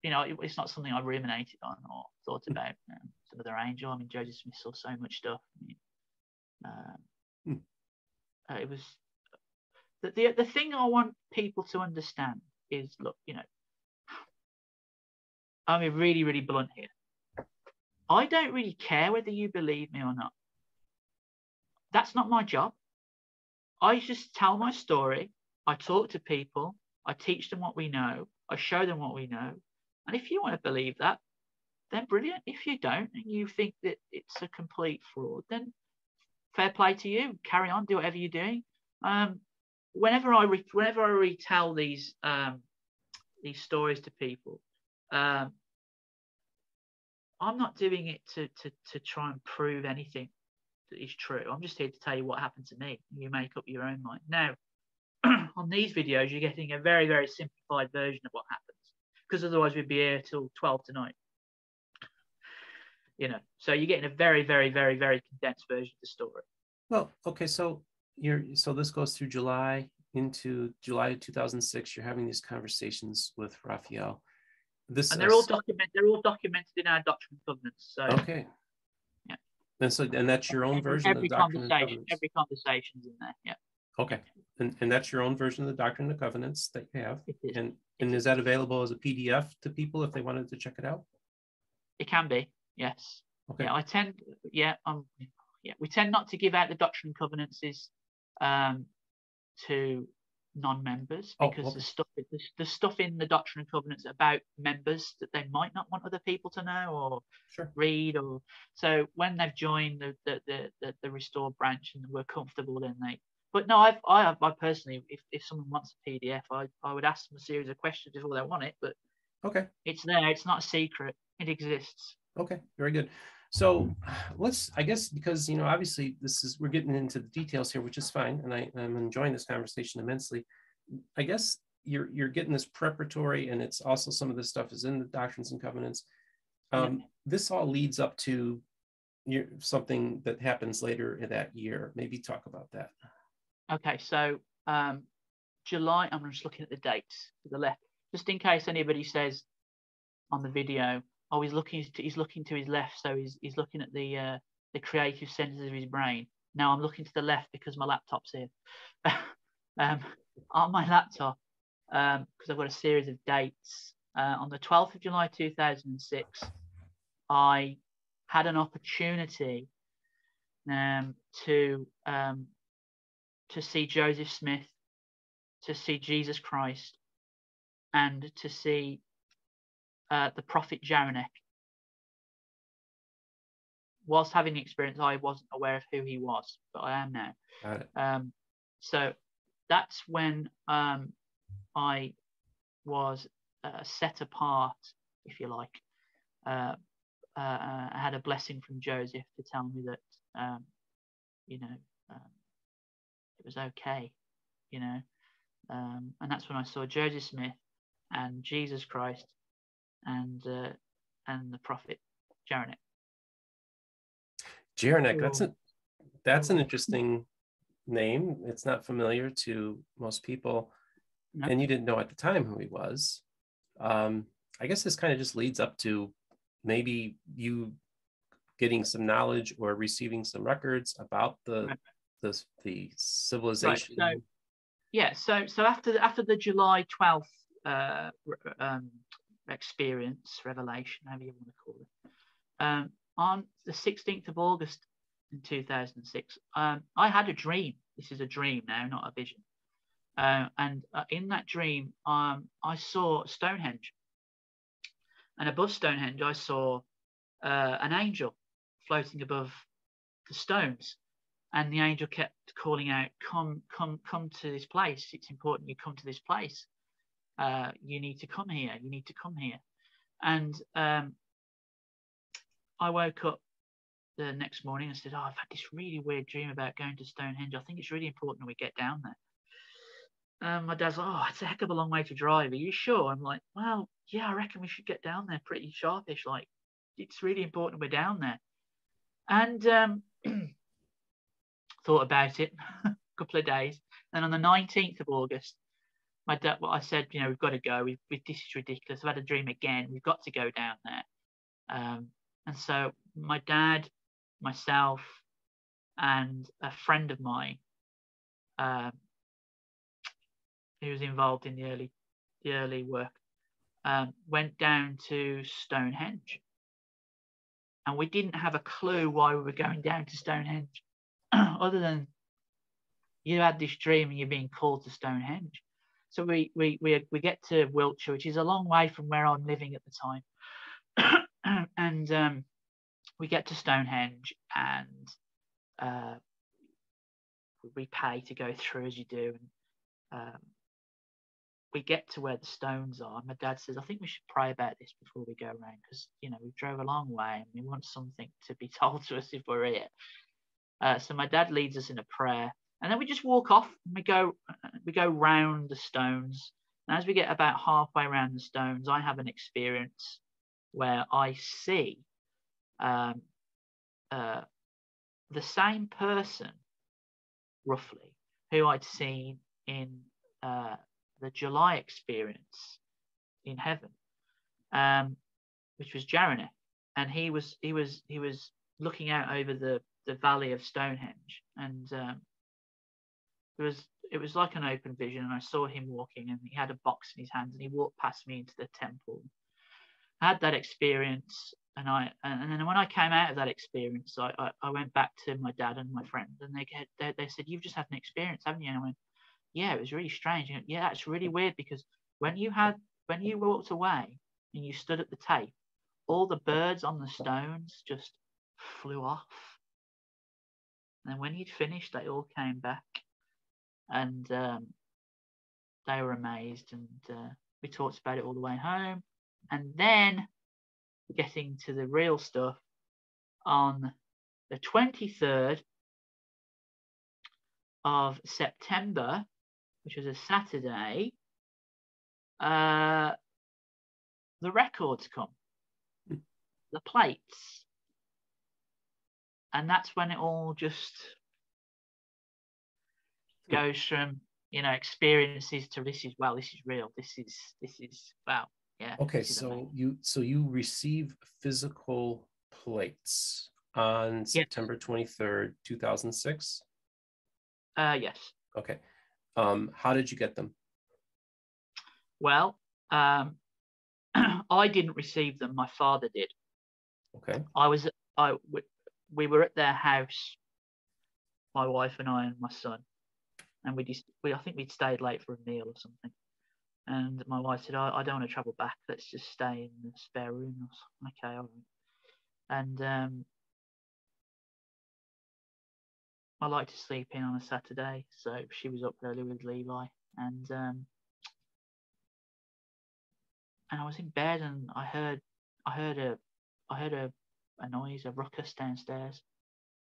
you know, it, it's not something I ruminated on or thought about. Um, some other angel. I mean, Joseph Smith saw so much stuff. I mean, um,
Hmm.
uh, it was the, the the thing I want people to understand is look, you know, I'm really, really blunt here. I don't really care whether you believe me or not. That's not my job. I just tell my story. I talk to people. I teach them what we know. I show them what we know. And if you want to believe that, then brilliant. If you don't and you think that it's a complete fraud, then fair play to you. Carry on, do whatever you're doing. Um, whenever I re- whenever I retell these um, these stories to people, um, I'm not doing it to, to to try and prove anything that is true. I'm just here to tell you what happened to me. You make up your own mind. Now, on these videos, you're getting a very very simplified version of what happens, because otherwise we'd be here till 12 tonight. You know, so you're getting a very very very very condensed version of the story.
Well, okay, so you're so this goes through July into July of 2006. You're having these conversations with Raphael. This
and they're all documented. They're all documented in our doctrine and covenants. So
okay.
Yeah.
And so and that's your own version
every
of the Doctrine and
conversation, every conversation's in there. Yeah,
Okay. And and that's your own version of the Doctrine and Covenants that you have. And and is that available as a PDF to people if they wanted to check it out?
It can be. Yes.
Okay.
Yeah, I tend. Yeah, um, yeah, we tend not to give out the doctrine and covenants um, to non-members
Oh,
because
okay.
the stuff the, the stuff in the doctrine and covenants about members that they might not want other people to know or
Sure.
read or so when they've joined the the the, the, the restored branch and we're comfortable then they but no I've I have I personally if, if someone wants a PDF I, I would ask them a series of questions before they want it but
Okay.
it's there it's not a secret it exists
Okay, very good. So let's, I guess, because you know, obviously, this is we're getting into the details here, which is fine, and I, I'm enjoying this conversation immensely. I guess you're you're getting this preparatory, and it's also some of this stuff is in the doctrines and covenants. Um, This all leads up to your, something that happens later in that year. Maybe talk about that.
Okay, so um, July, I'm just looking at the dates to the left, just in case anybody says on the video, oh, he's looking, to, he's looking to his left, so he's he's looking at the uh, the creative centers of his brain. Now I'm looking to the left because my laptop's here. um, on my laptop, because I've got a series of dates. Uh, on the 12th of July 2006, I had an opportunity um, to um, to see Joseph Smith, to see Jesus Christ, and to see uh, the prophet Jeraneck. whilst having the experience, I wasn't aware of who he was, but I am now. Um, so that's when um, I was uh, set apart, if you like. Uh, uh, I had a blessing from Joseph to tell me that, um, you know, um, it was okay, you know. Um, and that's when I saw Joseph Smith and Jesus Christ and uh, and the prophet Jeraneck.
Jeraneck, that's a that's an interesting name. It's not familiar to most people,
No.
and you didn't know at the time who he was. Um, I guess this kind of just leads up to maybe you getting some knowledge or receiving some records about the
Right.
The, the civilization.
so- Yeah. So so after after the July twelfth uh, um, experience, revelation, however you want to call it, um, on the sixteenth of August in two thousand six, um, I had a dream. This is a dream now, not a vision. Uh, and uh, in that dream, um, I saw Stonehenge, and above Stonehenge, I saw uh, an angel floating above the stones and the angel kept calling out come come come to this place. It's important you come to this place. Uh, you need to come here. You need to come here. And um, i woke up the next morning and said oh i've had this really weird dream about going to stonehenge. I think it's really important that we get down there. Um, my dad's like oh it's a heck of a long way to drive. Are you sure? I'm like well yeah i reckon we should get down there pretty sharpish. Like it's really important we're down there. And um, thought about it a couple of days. Then on the 19th of August, my dad, well, I said, you know, we've got to go. We've, we, this is ridiculous. I've had a dream again. We've got to go down there. Um, and so my dad, myself, and a friend of mine, um, who was involved in the early, the early work, um, went down to Stonehenge. And we didn't have a clue why we were going down to Stonehenge. other than you had this dream and you're being called to Stonehenge. So we we we we get to Wiltshire, which is a long way from where I'm living at the time, and um, we get to Stonehenge and uh, we pay to go through as you do, and um, we get to where the stones are. And my dad says, "I think we should pray about this before we go around because you know we drove a long way and we want something to be told to us if we're here." Uh, so my dad leads us in a prayer, and then we just walk off. And we go, we go round the stones. And as we get about halfway around the stones, I have an experience where I see um, uh, the same person, roughly, who I'd seen in uh, the July experience in heaven, um, which was Jeraneck, and he was he was he was looking out over the the valley of Stonehenge, and um, it was it was like an open vision. And I saw him walking, and he had a box in his hands, and he walked past me into the temple. I had that experience, and I and then when I came out of that experience, I I, I went back to my dad and my friend, and they they, they said, "You've just had an experience, haven't you?" And I went, "Yeah, it was really strange." And, yeah, that's really weird because when you had when you walked away and you stood at the tape, all the birds on the stones just flew off. And when he'd finished, they all came back, and um, they were amazed. And uh, we talked about it all the way home. And then, getting to the real stuff, on the 23rd of September, which was a Saturday, uh, the records come, the plates and that's when it all just goes from you know experiences to this is well this is real this is this is wow yeah
Okay, so
amazing.
you so you receive physical plates on September 23rd, 2006.
uh yes
Okay. Um, how did you get them?
well um i didn't receive them my father did
Okay.
i was i we were at their house my wife and i and my son and we just we i think we'd stayed late for a meal or something. And my wife said i, I don't want to travel back. Let's just stay in the spare room. Or something. okay all right. And um I like to sleep in on a Saturday, so she was up early with Levi, and um, and I was in bed and I heard I heard a I heard a, a noise, a ruckus downstairs,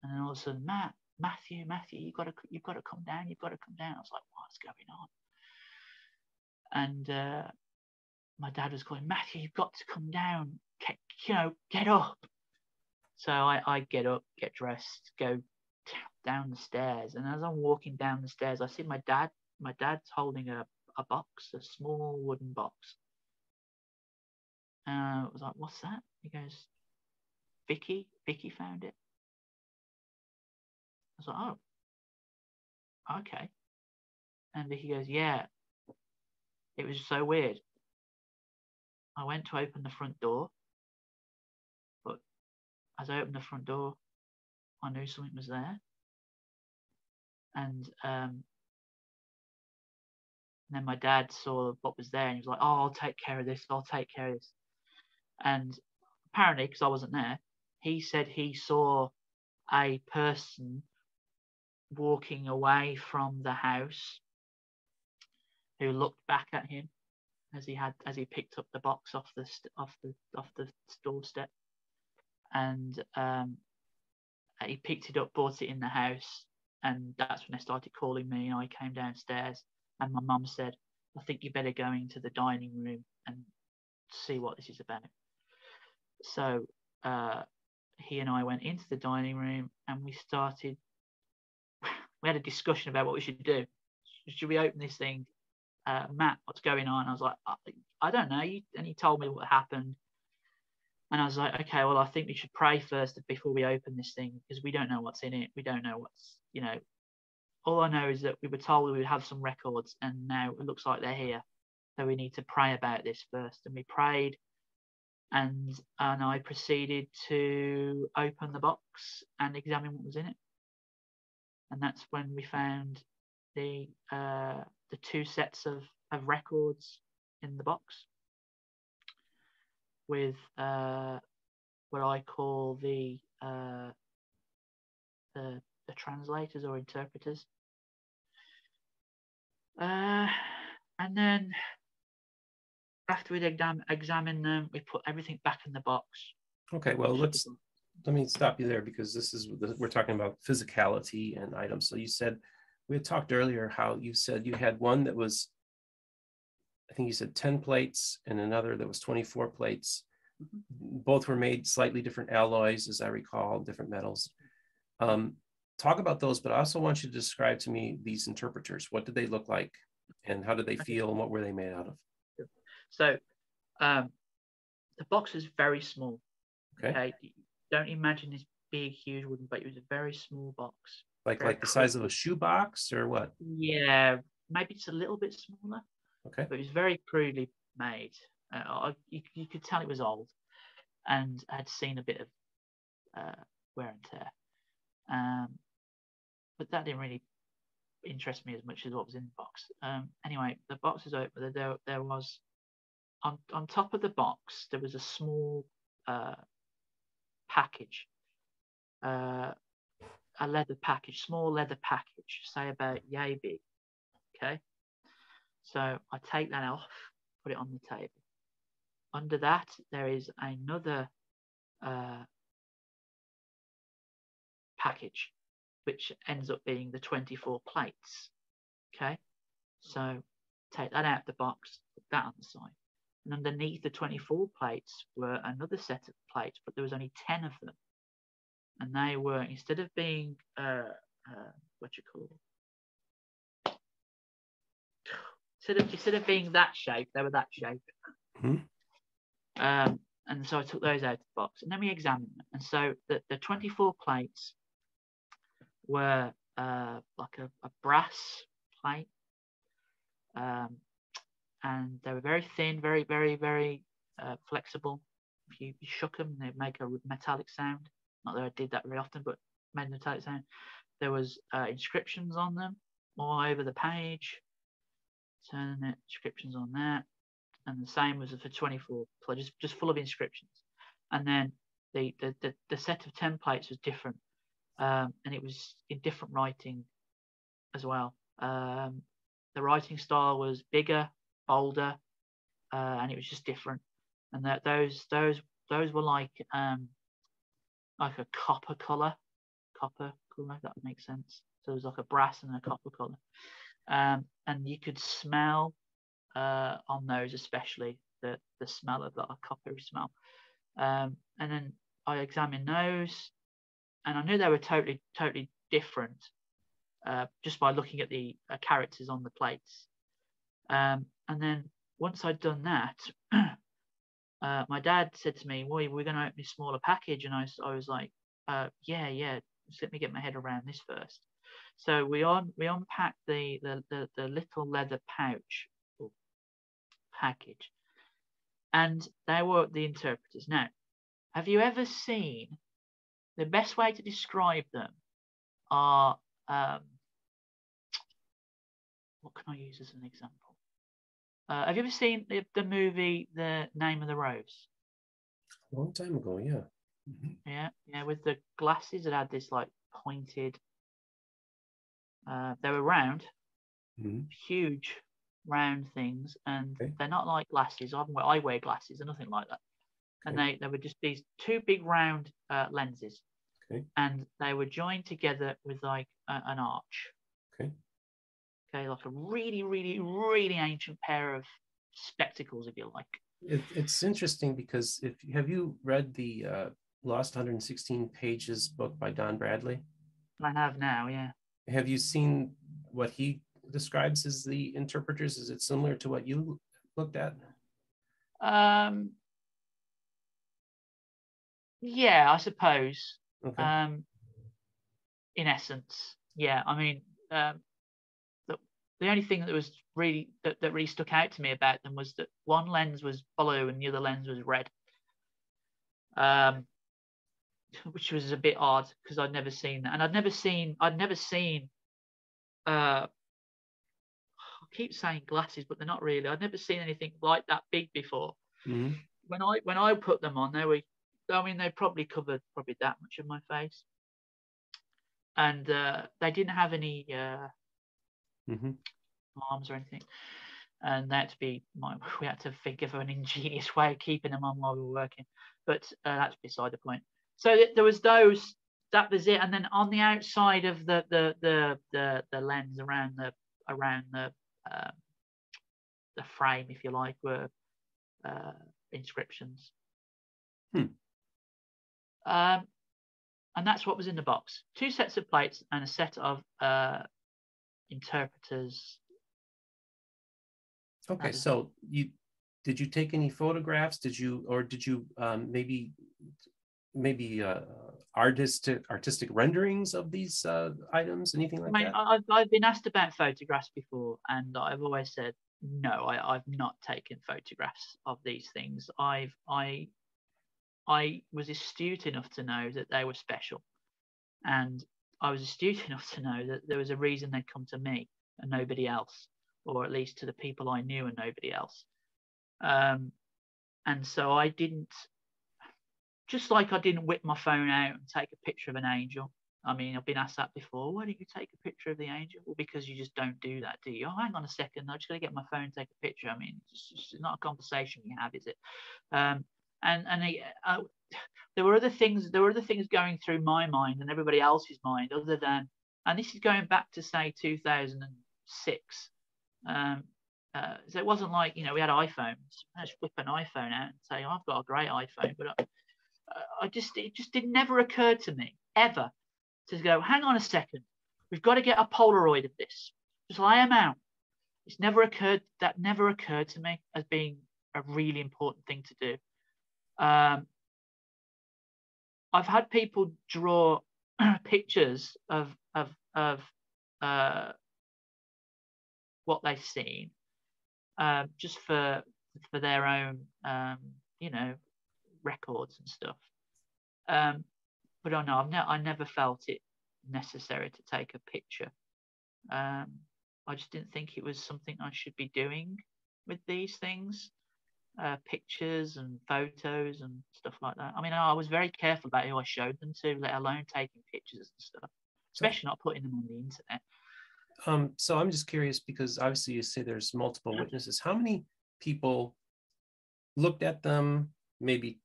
and then all of a sudden, Matt, Matthew, Matthew, you've got to you've got to come down, you've got to come down. I was like, what's going on? And uh, my dad was calling, Matthew, you've got to come down, get, you know, get up. So I, I get up, get dressed, go down the stairs, and as I'm walking down the stairs, I see my dad. My dad's holding a, a box, a small wooden box. And I was like, "What's that?" He goes, "Vicky, Vicky found it." I was like, "Oh, okay." And Vicky goes, "Yeah." It was so weird. I went to open the front door, but as I opened the front door, I knew something was there. And um, then my dad saw what was there and he was like, Oh, I'll take care of this. I'll take care of this. And apparently, because I wasn't there, he said he saw a person walking away from the house who looked back at him as he had as he picked up the box off the off the off the doorstep, and um, he picked it up, brought it in the house, and that's when they started calling me. And I came downstairs, and my mum said, "I think you better go into the dining room and see what this is about." So uh, he and I went into the dining room, and we started. We had a discussion about what we should do. Should we open this thing uh, Matt, what's going on? I was like, I, I don't know. and he told me what happened. And I was like, okay, well, I think we should pray first before we open this thing because we don't know what's in it. We don't know what's, you know, all I know is that we were told we would have some records and now it looks like they're here. So we need to pray about this first. And we prayed and and I proceeded to open the box and examine what was in it. And that's when we found the uh, the two sets of, of records in the box with uh, what I call the, uh, the, the translators or interpreters. Uh, and then after we'd exam- examined them, we put everything back in the box.
Okay, well, let's let me stop you there because this is we're talking about physicality and items. So you said we had talked earlier how you said you had one that was, I think you said 10 plates and another that was 24 plates. Mm-hmm. Both were made slightly different alloys, as I recall, different metals. Um, talk about those, but I also want you to describe to me these interpreters. What did they look like and how did they feel and what were they made out of?
So um, the box was very small.
Okay. okay.
Don't imagine this big, huge wooden, but it was a very small box
like like the size of a shoebox or what?
Yeah, maybe it's a little bit smaller.
Okay.
But it was very crudely made. Uh, you, you could tell it was old, and had seen a bit of uh, wear and tear. Um, but that didn't really interest me as much as what was in the box. Um, anyway, the box is open. There, there was on on top of the box there was a small uh, package uh, a leather package, small leather package, say about yay big. Okay. So I take that off, put it on the table. Under that, there is another uh, package, which ends up being the 24 plates. Okay. So take that out the box, put that on the side. And underneath the 24 plates were another set of plates, but there was only 10 of them and they were instead of being uh, uh, what you call it, instead of instead of being that shape, they were that shape. Mm-hmm. Um, and so I took those out of the box, and then we examined them. And so the, the 24 plates were uh, like a, a, brass plate, um, and they were very thin, very, very, very uh, flexible. If you, you shook them, they'd make a metallic sound. Not that I did that very often, but made them type sound. There was uh, inscriptions on them all over the page. Turning it, inscriptions on that. And the same was for 24, just, just full of inscriptions. And then the, the, the, the set of templates was different. um, and it was in different writing as well. Um, the writing style was bigger, bolder, uh, and it was just different. And that those those those were like um, like a copper color, copper color. That makes sense. So it was like a brass and a copper color, um, and you could smell uh, on those especially the the smell of that coppery smell. Um, and then I examined those, and I knew they were totally totally different uh, just by looking at the uh, characters on the plates. Um, and then once I'd done that, uh, my dad said to me, "Well, we're going to open a smaller package," and I I was like, uh, "Yeah, yeah, just let me get my head around this first. So we on we unpacked the the the, the little leather pouch package, and they were the interpreters. Now, have you ever seen? The best way to describe them are um, what can I use as an example? Uh, have you ever seen the, the, movie The Name of the Rose?
A long time ago, yeah.
Mm-hmm. Yeah, yeah, with the glasses that had this like pointed. Uh, they were round, mm-hmm. huge round things, and okay. they're not like glasses. I, wear, I wear glasses, and nothing like that. Okay. And they, they were just these two big round uh, lenses, okay. and they were joined together with like a, an arch.
Okay.
Like a really, really, really ancient pair of spectacles, if you like.
It, it's interesting because if have you read the uh, Lost 116 Pages book by Don Bradley?
I have now, yeah.
Have you seen what he describes as the interpreters? Is it similar to what you looked at?
Um, yeah, I suppose.
Okay.
Um, in essence, yeah. I mean, um, the only thing that was really that, that really stuck out to me about them was that one lens was blue and the other lens was red. Um, which was a bit odd because I'd never seen that, and I'd never seen I'd never seen. Uh, I keep saying glasses, but they're not really. I'd never seen anything like that big before.
Mm-hmm.
When I when I put them on, they were. I mean, they probably covered probably that much of my face, and uh, they didn't have any uh,
mm-hmm.
arms or anything. And that to be my, we had to figure an ingenious way of keeping them on while we were working, but uh, that's beside the point. So th- there was those, that was it. And then on the outside of the the the the, the lens around the around the um, the frame, if you like, were uh, inscriptions.
Hmm.
Um, and that's what was in the box: two sets of plates and a set of uh, interpreters.
Okay, so you did you take any photographs? Did you or did you um, maybe maybe uh, artistic artistic renderings of these uh, items? Anything like I mean, that?
I've I've been asked about photographs before, and I've always said no. I, I've not taken photographs of these things. I've I I was astute enough to know that they were special, and I was astute enough to know that there was a reason they'd come to me and nobody else, or at least to the people I knew and nobody else. Um, and so I didn't, just like I didn't whip my phone out and take a picture of an angel. I mean, I've been asked that before. Why don't you take a picture of the angel? Well, because you just don't do that, do you? Oh, hang on a second. I'm just going to get my phone and take a picture. I mean, it's, just, not a conversation you have, is it? Um, and and uh, there were other things there were other things going through my mind and everybody else's mind other than and this is going back to say 2006 um, uh, so it wasn't like you know we had iPhones. Let's flip an iPhone out and say oh, I've got a great iPhone but I, I just it just did never occur to me ever to go hang on a second. We've got to get a Polaroid of this. Just lay them out. It's never occurred that never occurred to me as being a really important thing to do um, I've had people draw pictures of of of uh, what they've seen, um, just for for their own um, you know records and stuff. Um, but I know I've ne- I never felt it necessary to take a picture. Um, I just didn't think it was something I should be doing with these things. Uh, pictures and photos and stuff like that. I mean, I was very careful about who I showed them to, let alone taking pictures and stuff, especially not putting them on the internet.
Um, so I'm just curious because obviously you say there's multiple witnesses. How many people looked at them, maybe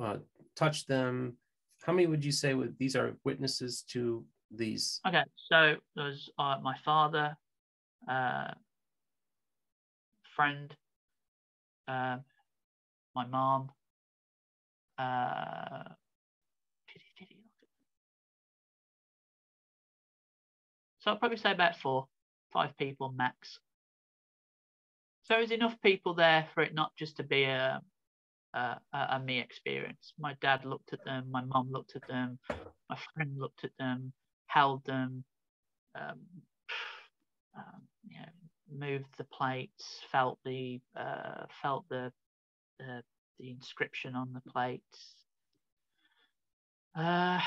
uh, touched them? How many would you say would these are witnesses to these?
Okay, so there's uh, my father, uh, friend, uh, my mom. Uh, so I'll probably say about four, five people max. So there's enough people there for it not just to be a, a, a me experience. My dad looked at them, my mom looked at them, my friend looked at them, held them, um, um, you know, moved the plates, felt the uh, felt the, the inscription on the plates, uh,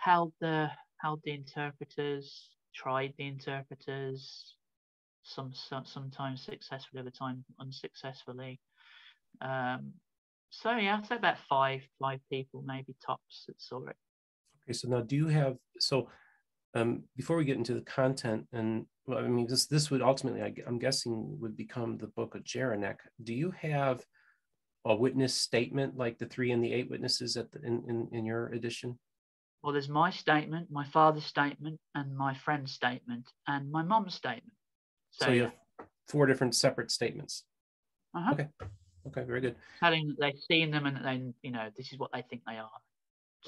held the held the interpreters, tried the interpreters, some, some sometimes successfully, other time unsuccessfully. Um, so yeah, I'd say about five five people maybe tops that saw it.
Okay, so now do you have so um, before we get into the content and well, I mean this this would ultimately I, am guessing would become the book of Jeraneck. Do you have a witness statement like the three and the eight witnesses at the, in, in in your edition?
Well, there's my statement, my father's statement, and my friend's statement, and my mom's statement.
So, so you have four different separate statements.
Uh-huh.
Okay. Okay, very good.
Telling that they've seen them and then you know this is what they think they are.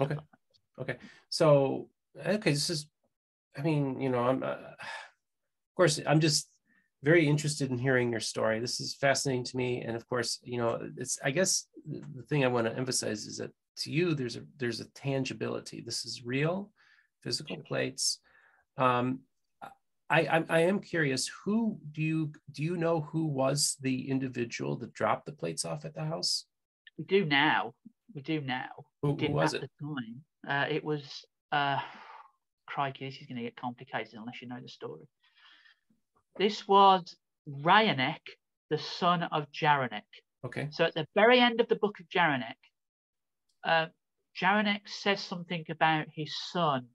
Okay. Like okay. So okay, this is. I mean, you know, I'm. Uh, of course, I'm just very interested in hearing your story. This is fascinating to me, and of course, you know, it's. I guess the thing I want to emphasize is that to you, there's a there's a tangibility. This is real, physical plates. Um, I, I, am curious. Who do you do you know who was the individual that dropped the plates off at the house?
We do now. We do now.
Who, who was
it?
The
time. Uh, it was. Uh, crikey, this is going to get complicated unless you know the story. This was Ryanek, the son of Jeraneck.
Okay.
So at the very end of the book of Jeraneck, uh, Jeraneck says something about his son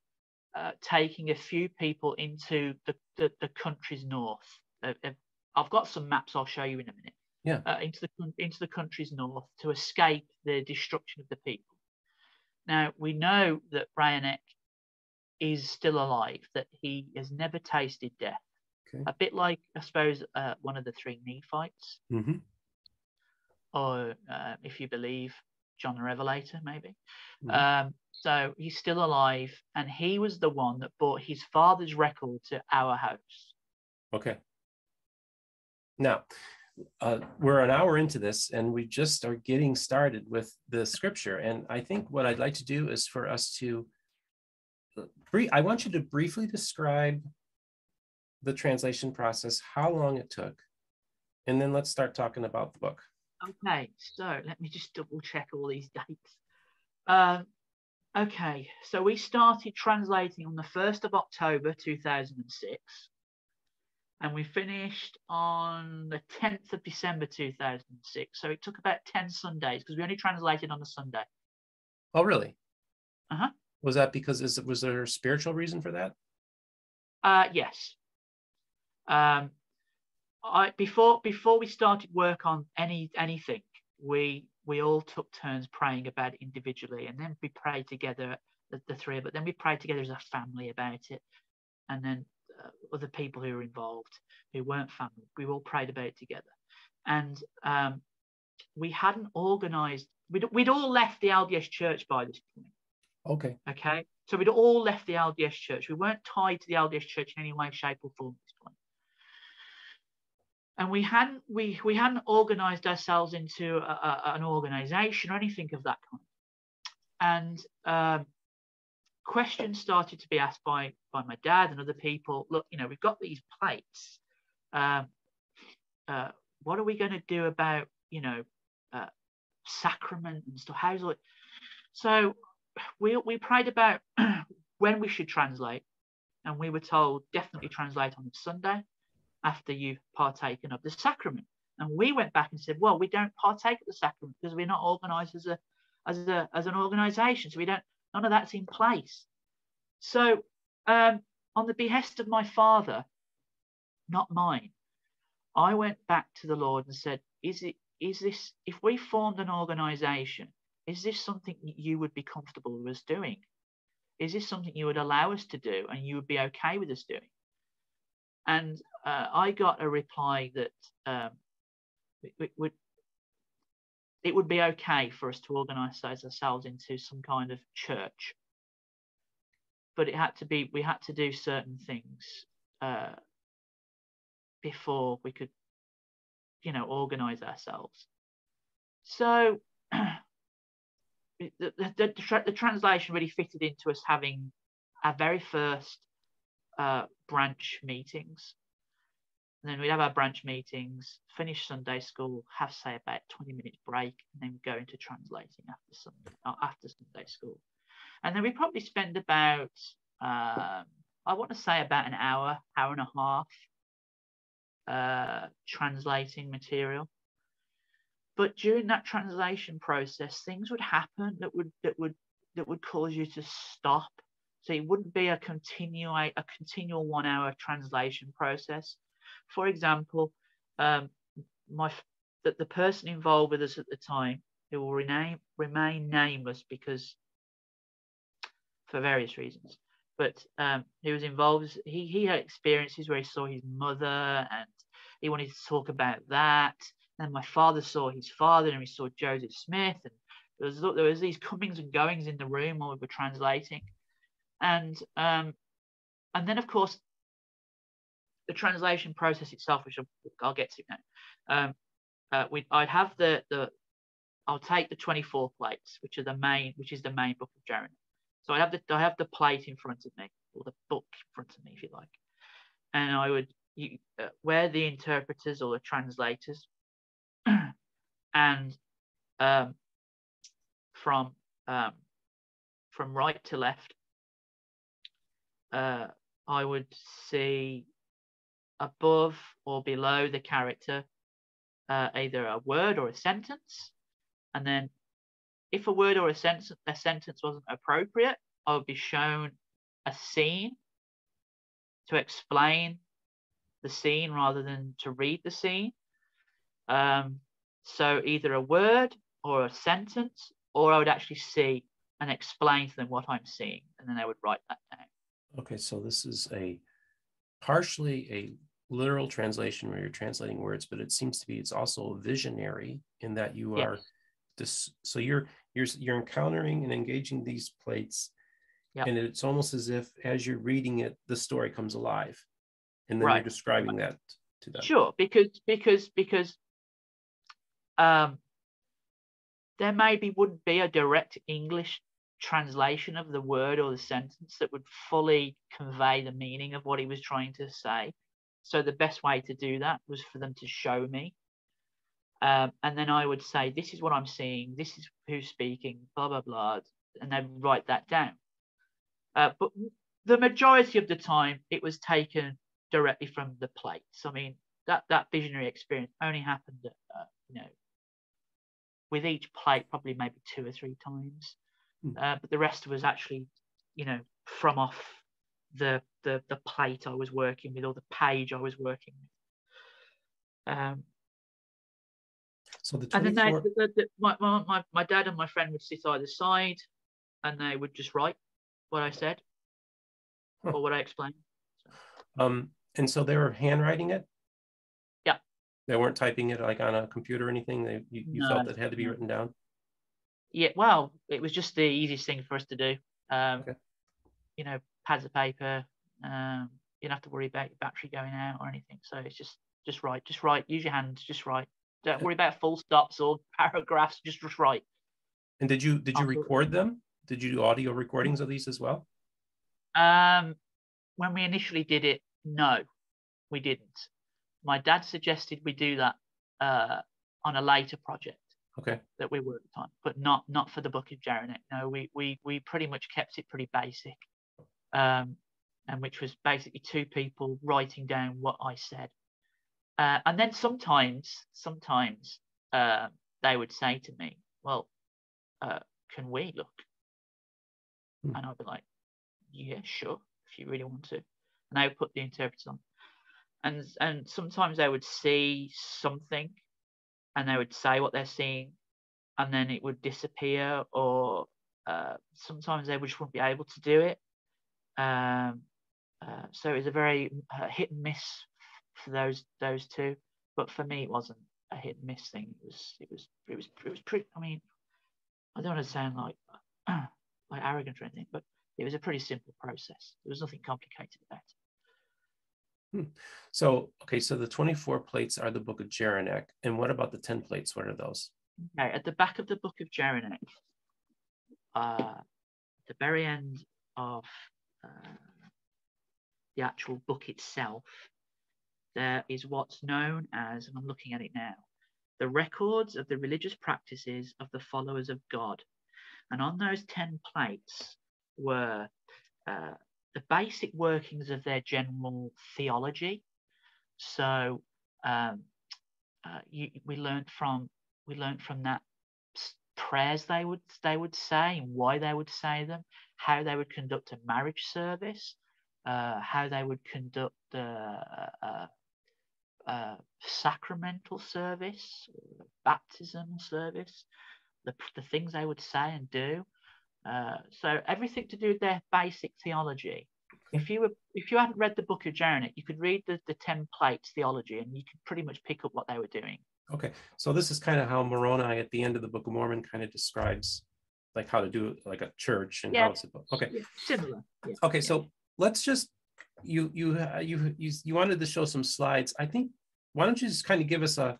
uh, taking a few people into the, the, the country's north. Uh, uh, I've got some maps I'll show you in a minute.
Yeah.
Uh, into the into the country's north to escape the destruction of the people. Now we know that Bryanek is still alive, that he has never tasted death. Okay. A bit like I suppose uh, one of the three Nephites,
mm-hmm.
or uh, if you believe John the Revelator, maybe.
Mm-hmm.
Um, so he's still alive, and he was the one that brought his father's record to our house.
Okay. Now, uh, we're an hour into this, and we just are getting started with the scripture. And I think what I'd like to do is for us to, I want you to briefly describe the translation process, how long it took, and then let's start talking about the book.
Okay, so let me just double check all these dates. Um, okay, so we started translating on the 1st of October 2006, and we finished on the 10th of December 2006. So it took about 10 Sundays because we only translated on a Sunday.
Oh, really?
Uh huh.
Was that because is was there a spiritual reason for that?
Uh, yes. Um, I before before we started work on any anything, we we all took turns praying about it individually, and then we prayed together, the, the three us. Then we prayed together as a family about it, and then uh, other people who were involved who weren't family, we all prayed about it together, and um, we hadn't organised. We'd, we'd all left the LDS church by this point.
Okay.
Okay. So we'd all left the LDS church. We weren't tied to the LDS church in any way, shape, or form at this point and we hadn't we we hadn't organized ourselves into a, a, an organization or anything of that kind and um, questions started to be asked by by my dad and other people look you know we've got these plates um, uh, what are we going to do about you know uh, sacrament and stuff how's it so we we prayed about when we should translate and we were told definitely translate on sunday after you've partaken of the sacrament. And we went back and said, well, we don't partake of the sacrament because we're not organized as a as a as an organization. So we don't none of that's in place. So um, on the behest of my father, not mine, I went back to the Lord and said, Is it is this if we formed an organization, is this something you would be comfortable with us doing? Is this something you would allow us to do and you would be okay with us doing? And uh, I got a reply that um, it, would it would be okay for us to organize ourselves into some kind of church but it had to be we had to do certain things uh, before we could you know organize ourselves so the, the, the, the, translation really fitted into us having our very first uh, branch meetings and then we'd have our branch meetings, finish Sunday school, have say about 20 minutes break, and then go into translating after Sunday uh, after Sunday school. And then we probably spend about um, I want to say about an hour, hour and a half uh, translating material. But during that translation process, things would happen that would that would that would cause you to stop. So it wouldn't be a continue a continual one hour translation process for example, um, my that the person involved with us at the time, who will remain remain nameless because for various reasons, but um, he was involved. He he had experiences where he saw his mother and he wanted to talk about that. And my father saw his father and we saw Joseph Smith. And there was there was these comings and goings in the room while we were translating, and um, and then of course the translation process itself, which I'll, I'll get to now, um, uh, we, I'd have the, the, I'll take the 24 plates, which are the main, which is the main book of Jeraneck. So I have the, I have the plate in front of me, or the book in front of me, if you like, and I would, you, uh, where the interpreters or the translators, and um, from um, from right to left, uh, I would see above or below the character uh, either a word or a sentence. And then if a word or a sentence, a sentence wasn't appropriate, I would be shown a scene to explain the scene rather than to read the scene. Um, so either a word or a sentence, or I would actually see and explain to them what I'm seeing, and then they would write that down.
Okay, so this is a partially a literal translation where you're translating words, but it seems to be it's also visionary in that you yes. are this. So you're you're you're encountering and engaging these plates, yep. and it's almost as if as you're reading it, the story comes alive, and then right. you're describing that to them.
Sure, because because because um, there maybe wouldn't be a direct English translation of the word or the sentence that would fully convey the meaning of what he was trying to say. So the best way to do that was for them to show me. Um, and then I would say, this is what I'm seeing, this is who's speaking, blah, blah, blah, and then write that down. Uh, but the majority of the time, it was taken directly from the plates. I mean, that, that visionary experience only happened, uh, you know, with each plate, probably maybe two or three times. Mm. Uh, but the rest was actually, you know, from off the the the plate I was working with or the page I was working with. Um,
so the 24... and then they,
the, the, my, my, my dad and my friend would sit either side and they would just write what I said huh. or what I explained.
So. Um, and so they were handwriting it? They weren't typing it like on a computer or anything? They, you, you no, felt it had to be written down?
Yeah, well, it was just the easiest thing for us to do. Um, okay. You know, pads of paper. Um, you don't have to worry about your battery going out or anything. So it's just just write, just write. Use your hands, just write. Don't worry about full stops or paragraphs. Just just write.
And did you did you record them? Did you do audio recordings of these as well?
Um, when we initially did it, no, we didn't. My dad suggested we do that uh, on a later project.
Okay.
That we worked on but not not for the book of Jeraneck. No, we we we pretty much kept it pretty basic um, and which was basically two people writing down what I said. uh, and then sometimes, sometimes uh, they would say to me, "Well, uh, can we look?"
Hmm.
And I'd be like, "Yeah, sure, if you really want to." And I would put the interpreter on, and and sometimes they would see something, and they would say what they're seeing, and then it would disappear, or uh, sometimes they just wouldn't be able to do it. Um, uh, so it was a very uh, hit and miss for those those two. But for me, it wasn't a hit and miss thing. It was it was it was it was pretty. I mean, I don't want to sound like like arrogant or anything, but it was a pretty simple process. There was nothing complicated about it.
Hmm. So okay, so the twenty-four plates are the Book of Jeraneck, and what about the ten plates? What are those?
Okay, at the back of the Book of Jeraneck, uh, the very end of uh, the actual book itself, there is what's known as, and I'm looking at it now, the records of the religious practices of the followers of God. And on those 10 plates were uh, the basic workings of their general theology. So um, uh, you, we learned from we learned from that prayers they would they would say and why they would say them, how they would conduct a marriage service, uh, how they would conduct the uh, uh, sacramental service, baptism service, the, the things they would say and do. Uh, so everything to do with their basic theology. If you were if you hadn't read the book of Jeraneck, you could read the, the ten plates theology and you could pretty much pick up what they were doing.
Okay, so this is kind of how Moroni at the end of the Book of Mormon kind of describes like how to do like a church and
Yeah.
how it's supposed. Okay,
Yeah, similar. Yeah.
okay, so let's just you you uh, you you you wanted to show some slides. I think why don't you just kind of give us a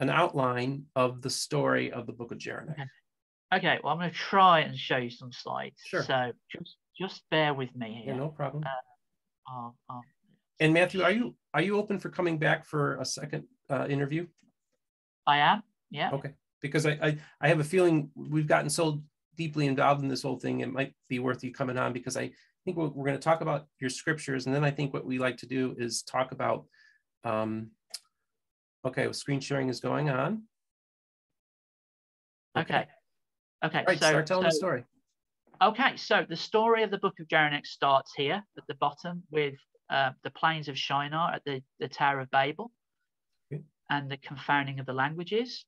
an outline of the story of the Book of Jeraneck?
Okay. Okay, well, I'm going to try and show you some slides.
Sure.
So just just bear with me
Yeah,
here.
no problem.
Um, um,
And Matthew, are you are you open for coming back for a second uh, interview?
I am. Yeah.
Okay, because I, I I have a feeling we've gotten so deeply involved in this whole thing, it might be worth you coming on because I think we're, we're going to talk about your scriptures, and then I think what we like to do is talk about. Um, okay, well, screen sharing is going on.
Okay. Okay.
All right,
so,
start telling the story.
Okay, so the story of the Book of Jeraneck starts here at the bottom with uh, the plains of Shinar at the, the Tower of Babel
Okay.
and the confounding of the languages.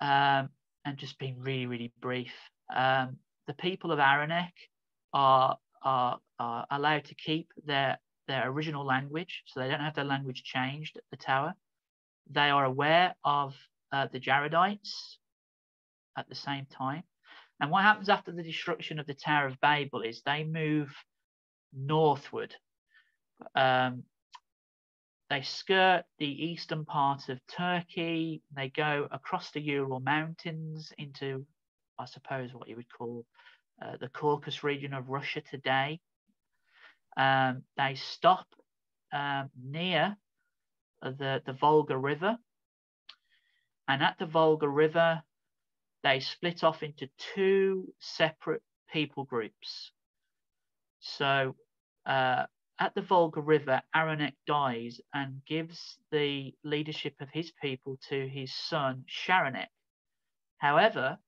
Um, and just being really, really brief. Um, the people of Aranek are, are, are allowed to keep their, their original language, so they don't have their language changed at the tower. They are aware of uh, the Jaredites at the same time. And what happens after the destruction of the Tower of Babel is they move northward. Um, they skirt the eastern part of Turkey. They go across the Ural Mountains into, I suppose, what you would call uh, the Caucasus region of Russia today. Um, they stop um, near the, the Volga River. And at the Volga River, they split off into two separate people groups. So uh, at the Volga River, Aranek dies and gives the leadership of his people to his son Sharonek. However,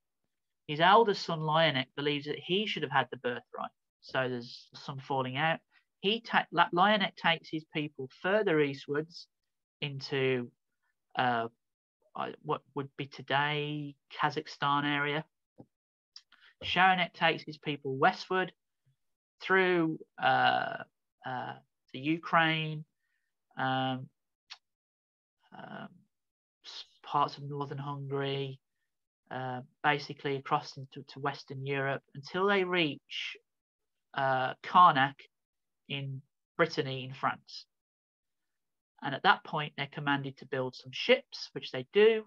his elder son Lionek believes that he should have had the birthright. So there's some falling out. He ta- Lionek takes his people further eastwards into uh, what would be today Kazakhstan area. Sharonek takes his people westward through uh, uh, the Ukraine, um, um, parts of northern Hungary, uh, basically across into to Western Europe until they reach uh, Carnac in Brittany in France. And at that point, they're commanded to build some ships, which they do.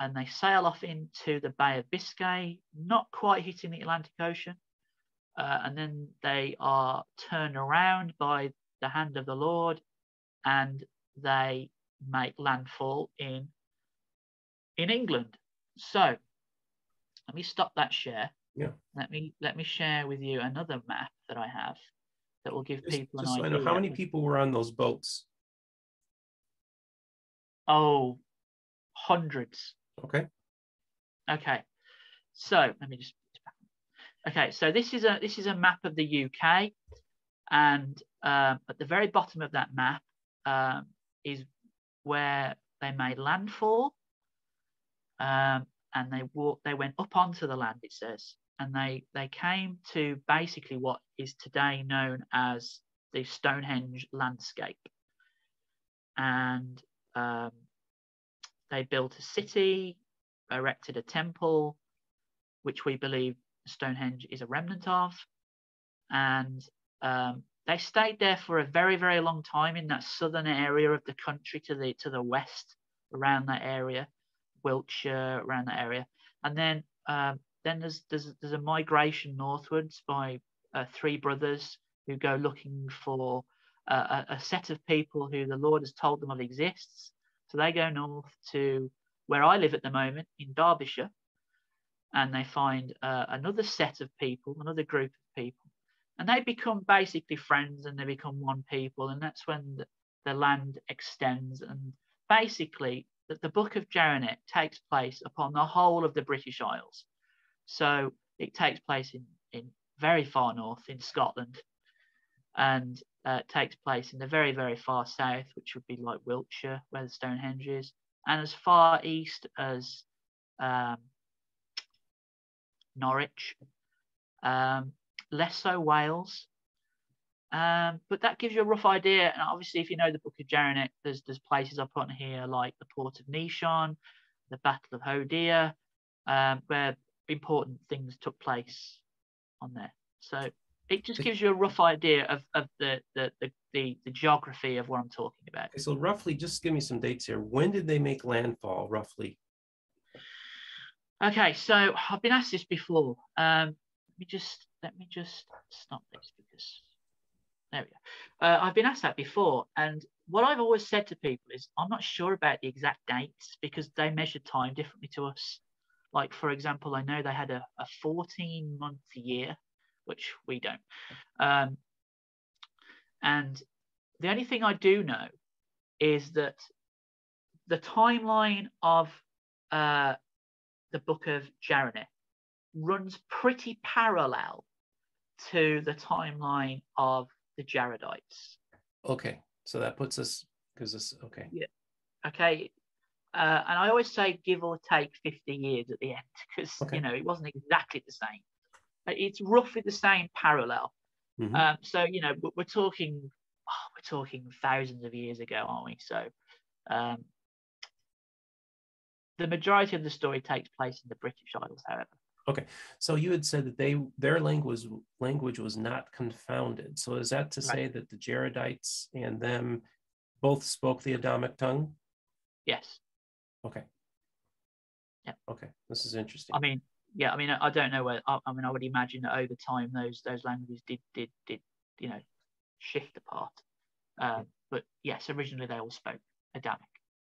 And they sail off into the Bay of Biscay, not quite hitting the Atlantic Ocean. Uh, and then they are turned around by the hand of the Lord and they make landfall in, in England. So let me stop that share.
Yeah.
Let me let me share with you another map that I have that will give
Just,
people an
I
idea.
know, how many people were on those boats?
Oh, hundreds.
Okay.
Okay. So let me just. Okay, so this is a this is a map of the UK, and um, at the very bottom of that map um, is where they made landfall, um, and they walked. They went up onto the land. It says, and they they came to basically what is today known as the Stonehenge landscape, and um, they built a city, erected a temple, which we believe Stonehenge is a remnant of. And um, they stayed there for a very, very long time in that southern area of the country to the to the west, around that area, Wiltshire, around that area. And then um, then there's, there's there's a migration northwards by uh, three brothers who go looking for a, a set of people who the Lord has told them of exists. So they go north to where I live at the moment in Derbyshire, and they find uh, another set of people, another group of people, and they become basically friends and they become one people, and that's when the, the land extends. And basically, the, the Book of Jeraneck takes place upon the whole of the British Isles. So it takes place in, in very far north in Scotland, and uh, takes place in the very, very far south, which would be like Wiltshire, where the Stonehenge is, and as far east as um, Norwich, um, less so Wales. Um, but that gives you a rough idea. And obviously, if you know the Book of Jeraneck, there's there's places I've put on here like the port of Nishon, the Battle of Hodea, um, where important things took place on there. So it just gives you a rough idea of, of the, the, the, the, the geography of what I'm talking about.
Okay, so roughly, just give me some dates here. When did they make landfall, roughly?
Okay, so I've been asked this before. Um, let me just let me just stop this because there we go. Uh, I've been asked that before, and what I've always said to people is I'm not sure about the exact dates because they measure time differently to us. Like for example, I know they had a, a 14 month year, which we don't. Um, and the only thing I do know is that the timeline of uh, the book of Jeraneck runs pretty parallel to the timeline of the Jaredites.
Okay, so that puts us because this okay.
Yeah. Okay. Uh, and I always say give or take 50 years at the end because okay. you know it wasn't exactly the same. It's roughly the same parallel. Mm-hmm. Um, so you know we're talking oh, we're talking thousands of years ago, aren't we? So um, the majority of the story takes place in the British Isles, however.
Okay, so you had said that they their language language was not confounded. So is that to right. say that the Jaredites and them both spoke the Adamic tongue?
Yes.
Okay.
Yeah.
Okay, this is interesting.
I mean, yeah, I mean, I don't know where. I, I mean, I would imagine that over time those those languages did did did you know shift apart. Um, but yes, originally they all spoke Adamic.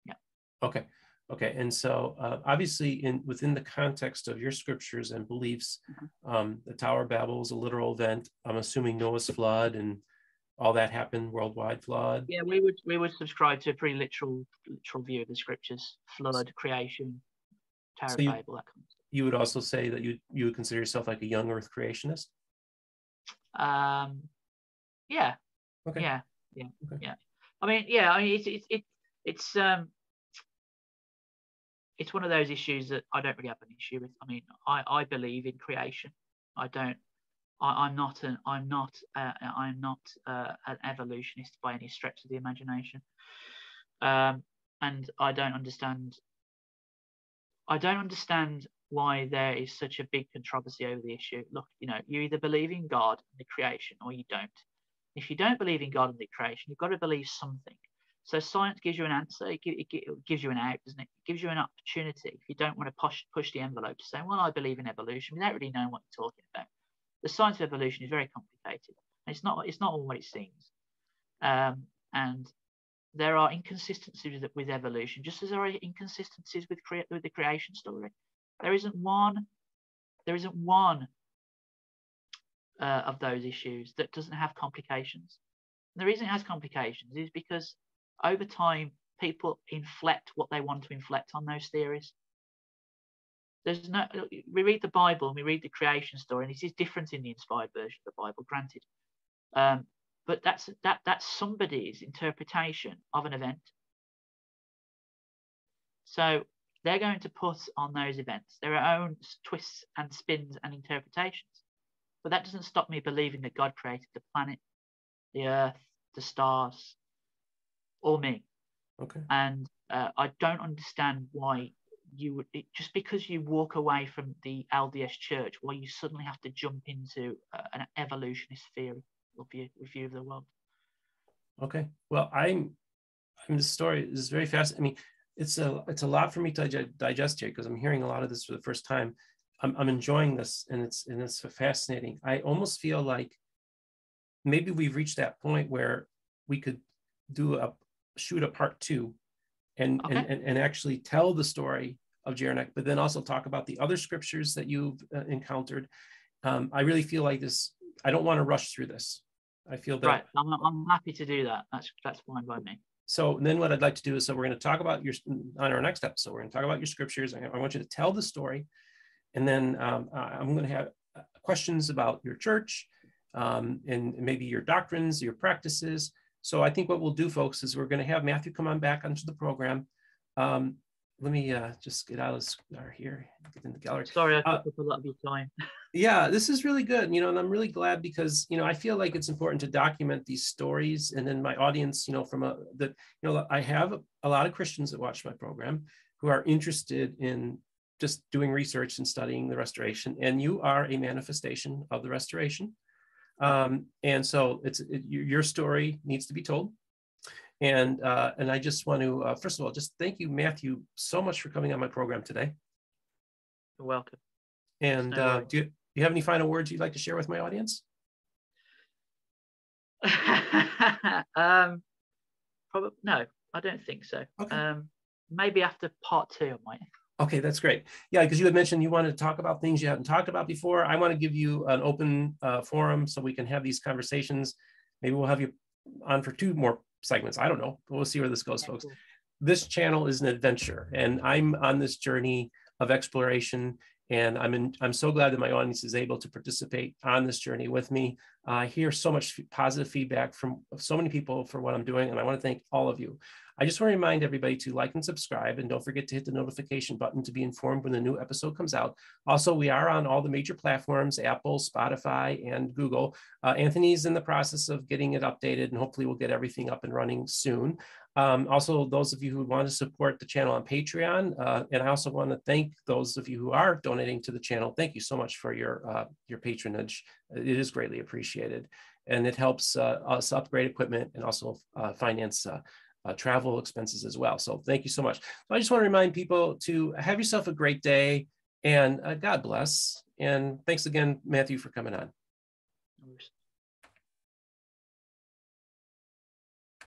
Yeah.
Okay. Okay, and so uh, obviously, in within the context of your scriptures and beliefs, mm-hmm. um, the Tower of Babel is a literal event. I'm assuming Noah's flood and all that happened, worldwide flood.
Yeah, we would we would subscribe to a pretty literal literal view of the scriptures: flood, creation, Tower so of Babel. That kind of
you would also say that you you would consider yourself like a young Earth creationist.
Um, yeah.
Okay.
Yeah. Yeah. Okay. Yeah. I mean, yeah. I mean, it's it's it, it's um it's one of those issues that I don't really have an issue with. I mean, I, I believe in creation. I don't. I, I'm not an. I'm not. Uh, I'm not uh, an evolutionist by any stretch of the imagination. Um, and I don't understand. I don't understand why there is such a big controversy over the issue. Look, you know, you either believe in God and the creation, or you don't. If you don't believe in God and the creation, you've got to believe something. So science gives you an answer. It, gives you an out, doesn't it? It gives you an opportunity. If you don't want to push push the envelope to say, well, I believe in evolution, without really knowing what you're talking about. The science of evolution is very complicated. It's not it's not all what it seems. Um, and there are inconsistencies with, with, evolution, just as there are inconsistencies with, crea- with the creation story. There isn't one. There isn't one uh, of those issues that doesn't have complications. And the reason it has complications is because over time, people inflect what they want to inflect on those theories. There's no, we read the Bible and we read the creation story, and it is different in the inspired version of the Bible, granted. Um, but that's that that's somebody's interpretation of an event. So they're going to put on those events their own twists and spins and interpretations. But that doesn't stop me believing that God created the planet, the earth, the stars, or me.
Okay.
And uh, I don't understand why you would it, just because you walk away from the LDS Church, why you suddenly have to jump into uh, an evolutionist theory or view, view of the world.
Okay. Well, I'm. I mean, the story is very fast. I mean, it's a it's a lot for me to digest here because I'm hearing a lot of this for the first time. I'm, I'm enjoying this and it's and it's fascinating. I almost feel like maybe we've reached that point where we could do a shoot a part two and okay. and, and, and actually tell the story of Jeraneck, but then also talk about the other scriptures that you've uh, encountered. Um, I really feel like this. I don't want to rush through this. I feel that.
Right. I'm, I'm happy to do that. That's that's fine by me
so then what I'd like to do is, so we're going to talk about your, on our next episode, we're going to talk about your scriptures. I, want you to tell the story. And then um, I'm going to have uh, questions about your church um, and maybe your doctrines, your practices. So I think what we'll do, folks, is we're going to have Matthew come on back onto the program. Um, let me uh, just get out of here, get in the gallery.
Sorry, I took uh, up a lot of your time.
yeah, this is really good. You know, and I'm really glad because you know I feel like it's important to document these stories, and then my audience, you know, from a that you know I have a lot of Christians that watch my program who are interested in just doing research and studying the restoration, and you are a manifestation of the restoration. Um, and so it's it, your story needs to be told and uh, and I just want to uh, first of all just thank you, Matthew, so much for coming on my program today.
You're welcome.
And uh, do, you, do you have any final words you'd like to share with my audience?
um, probably no, I don't think so. Okay. Um, maybe after part two, I might.
Okay, that's great. Yeah, because you had mentioned you wanted to talk about things you hadn't talked about before. I want to give you an open uh, forum so we can have these conversations. Maybe we'll have you on for two more segments. I don't know. But we'll see where this goes, folks. This channel is an adventure, and I'm on this journey of exploration. And I'm in, I'm so glad that my audience is able to participate on this journey with me. I hear so much positive feedback from so many people for what I'm doing, and I want to thank all of you. I just want to remind everybody to like and subscribe, and don't forget to hit the notification button to be informed when the new episode comes out. Also, we are on all the major platforms Apple, Spotify, and Google. Uh, Anthony's in the process of getting it updated, and hopefully, we'll get everything up and running soon. Um, also, those of you who want to support the channel on Patreon, uh, and I also want to thank those of you who are donating to the channel. Thank you so much for your uh, your patronage. It is greatly appreciated, and it helps uh, us upgrade equipment and also uh, finance uh, uh, travel expenses as well. So thank you so much. So I just want to remind people to have yourself a great day and uh, God bless. And thanks again, Matthew, for coming on.